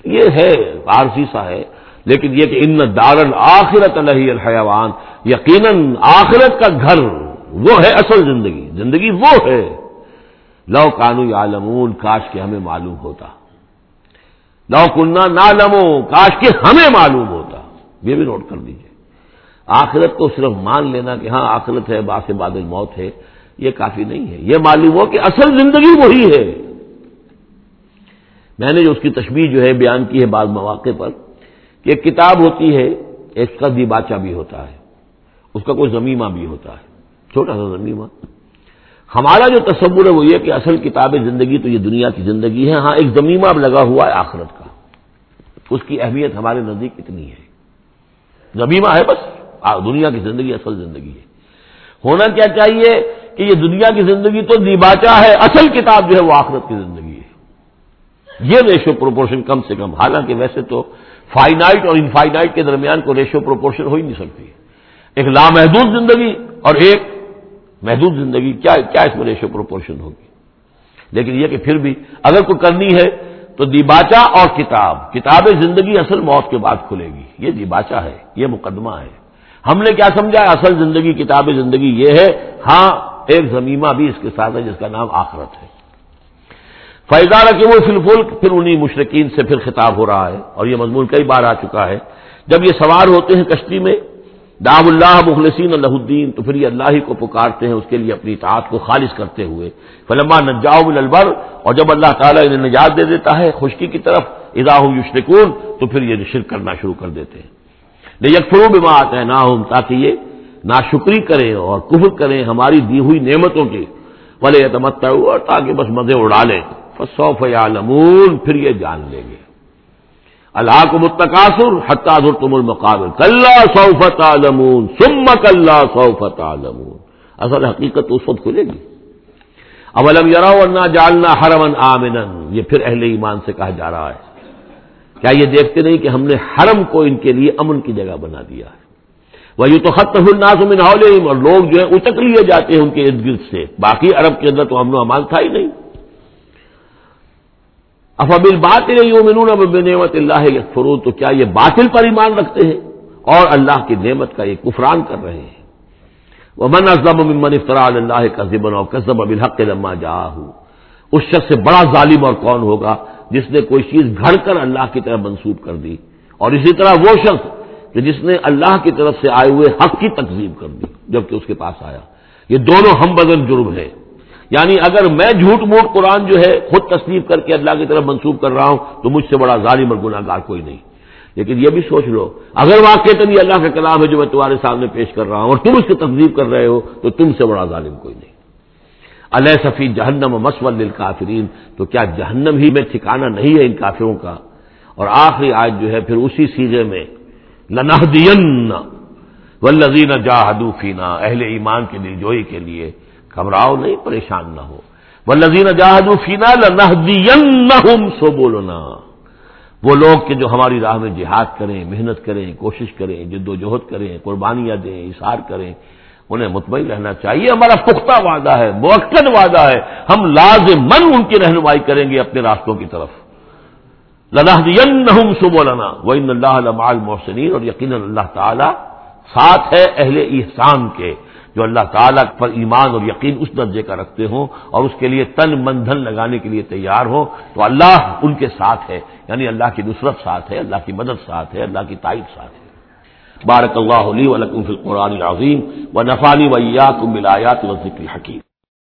یہ ہے، عارضی سا ہے۔ لیکن یہ کہ ان دار آخرت اللہ الحیوان، یقیناً آخرت کا گھر وہ ہے اصل زندگی۔ زندگی وہ ہے۔ لو کانو عالمون کاش کے ہمیں معلوم ہوتا۔ لو کنہ نالمو کاش کے ہمیں معلوم ہوتا۔ یہ بھی نوٹ کر دیجیے آخرت کو صرف مان لینا کہ ہاں آخرت ہے باس بادل موت ہے، یہ کافی نہیں ہے۔ یہ معلوم ہو کہ اصل زندگی وہی ہے۔ میں نے جو اس کی تشبیح جو ہے بیان کی ہے بعض مواقع پر، کہ ایک کتاب ہوتی ہے ایک کا دیباچہ بھی ہوتا ہے۔ اس کا کوئی زمیمہ بھی ہوتا ہے۔ چھوٹا سا زمیمہ۔ ہمارا جو تصور ہے وہ یہ کہ اصل کتاب زندگی تو یہ دنیا کی زندگی ہے ہاں ایک زمیمہ اب لگا ہوا ہے آخرت کا۔ اس کی اہمیت ہمارے نزدیک اتنی ہے۔ زمیمہ ہے بس دنیا کی زندگی اصل زندگی ہے۔ ہونا کیا چاہیے کہ یہ دنیا کی زندگی تو دیباچہ ہے، اصل کتاب جو ہے وہ آخرت کی زندگی ہے۔ یہ ریشو پروپورشن کم سے کم، حالانکہ ویسے تو فائنائٹ اور انفائنائٹ کے درمیان کو ریشو پروپورشن ہو ہی نہیں سکتی۔ ایک لامحدود زندگی اور ایک محدود زندگی کیا کیا اس میں ریشو پروپورشن ہوگی؟ لیکن یہ کہ پھر بھی اگر کوئی کرنی ہے تو دیباچا اور کتاب کتاب زندگی اصل موت کے بعد کھلے گی۔ یہ دیباچا ہے، یہ مقدمہ ہے۔ ہم نے کیا سمجھا اصل زندگی، کتاب زندگی یہ ہے ہاں ایک زمیمہ بھی اس کے ساتھ ہے جس کا نام آخرت ہے۔ فیضان کے وہ فلفل پھر انہیں مشرقین سے پھر خطاب ہو رہا ہے اور یہ مضمون کئی بار آ چکا ہے۔ جب یہ سوار ہوتے ہیں کشتی میں دام اللہ مخلصین اللہ الدین، تو پھر یہ اللہ ہی کو پکارتے ہیں، اس کے لیے اپنی اطاعت کو خالص کرتے ہوئے۔ فلما نجاؤ البر، اور جب اللہ تعالیٰ انہیں نجات دے دیتا ہے خشکی کی طرف اضاح یشرکون، تو پھر یہ شرک کرنا شروع کر دیتے ہیں۔ یکفرو بھی آتے نہ ہوں تاکہ یہ ناشکری کریں اور کفر کریں ہماری دی ہوئی نعمتوں کی۔ بھلے تمتا تاکہ بس مزے اڑا لیں۔ سوف یا پھر یہ جان لیں گے۔ اللہ کو متقاصر حتاظر تم المقابل کلّا سوفت عالمون سم کلّا سوفت عالمون اصل حقیقت اس وقت کھلے گی. اولم یرا ورنہ جالنا ہرمن آمن یہ پھر اہل ایمان سے کہا جا رہا ہے. کیا یہ دیکھتے نہیں کہ ہم نے حرم کو ان کے لیے امن کی جگہ بنا دیا ہے؟ وہ یوں تو ختم الناس من اور لوگ جو ہے اچک لیے جاتے ہیں ان کے ارد گرد سے. باقی عرب کے اندر تو امن و امان تھا ہی نہیں. افبل باطل یومنون بنعمت اللہ فرو تو کیا یہ باطل پر ایمان رکھتے ہیں؟ اور اللہ کی نعمت کا یہ کفران کر رہے ہیں۔ وہ من ازم ممن افطرا اللہ کا ذبن اور کسب اب الحق لما جا اس شخص سے بڑا ظالم اور کون ہوگا جس نے کوئی چیز گھڑ کر اللہ کی طرف منسوب کر دی؟ اور اسی طرح وہ شخص کہ جس نے اللہ کی طرف سے آئے ہوئے حق کی تقزیب کر دی جبکہ اس کے پاس آیا۔ یہ دونوں ہم بدن جرم ہے یعنی اگر میں جھوٹ موٹ قرآن جو ہے خود تصنیف کر کے اللہ کی طرف منسوب کر رہا ہوں تو مجھ سے بڑا ظالم اور گناہ گار کوئی نہیں۔ لیکن یہ بھی سوچ لو، اگر واقع یہ اللہ کا کلام ہے جو میں تمہارے سامنے پیش کر رہا ہوں اور تم اس کی تقزیب کر رہے ہو تو تم سے بڑا ظالم کوئی نہیں۔ علیہ صفی جہنم مسول کافرین تو کیا جہنم ہی میں ٹھکانا نہیں ہے ان کافروں کا؟ اور آخری آج جو ہے پھر اسی سیزے میں لنحدین ولزین جاہدو فینا، اہل ایمان کے دل جوئی کے لیے۔ گھبراؤ نہیں، پریشان نہ ہو۔ ولزین جاہدو فینا لنحدین سو بولنا وہ لوگ کہ جو ہماری راہ میں جہاد کریں، محنت کریں، کوشش کریں جد و جہد کریں، قربانیاں دیں اشار کریں، انہیں مطمئن رہنا چاہیے۔ ہمارا پختہ وعدہ ہے موقع وعدہ ہے۔ ہم لازمن ان کی رہنمائی کریں گے اپنے راستوں کی طرف۔ للہ سب وہ ان اللہ المحسنین اور یقیناً اللہ تعالی ساتھ ہے اہل احسان کے۔ جو اللہ تعالیٰ پر ایمان اور یقین اس درجے کا رکھتے ہوں اور اس کے لیے تن مندھن لگانے کے لیے تیار ہوں، تو اللہ ان کے ساتھ ہے۔ یعنی اللہ کی نصرت ساتھ ہے، اللہ کی مدد ساتھ ہے، اللہ کی تائید ساتھ ہے۔ بارک اللہ علی ولکم فی القرآن العظیم و نفانی ویا کم ملایات و ذکر حکیم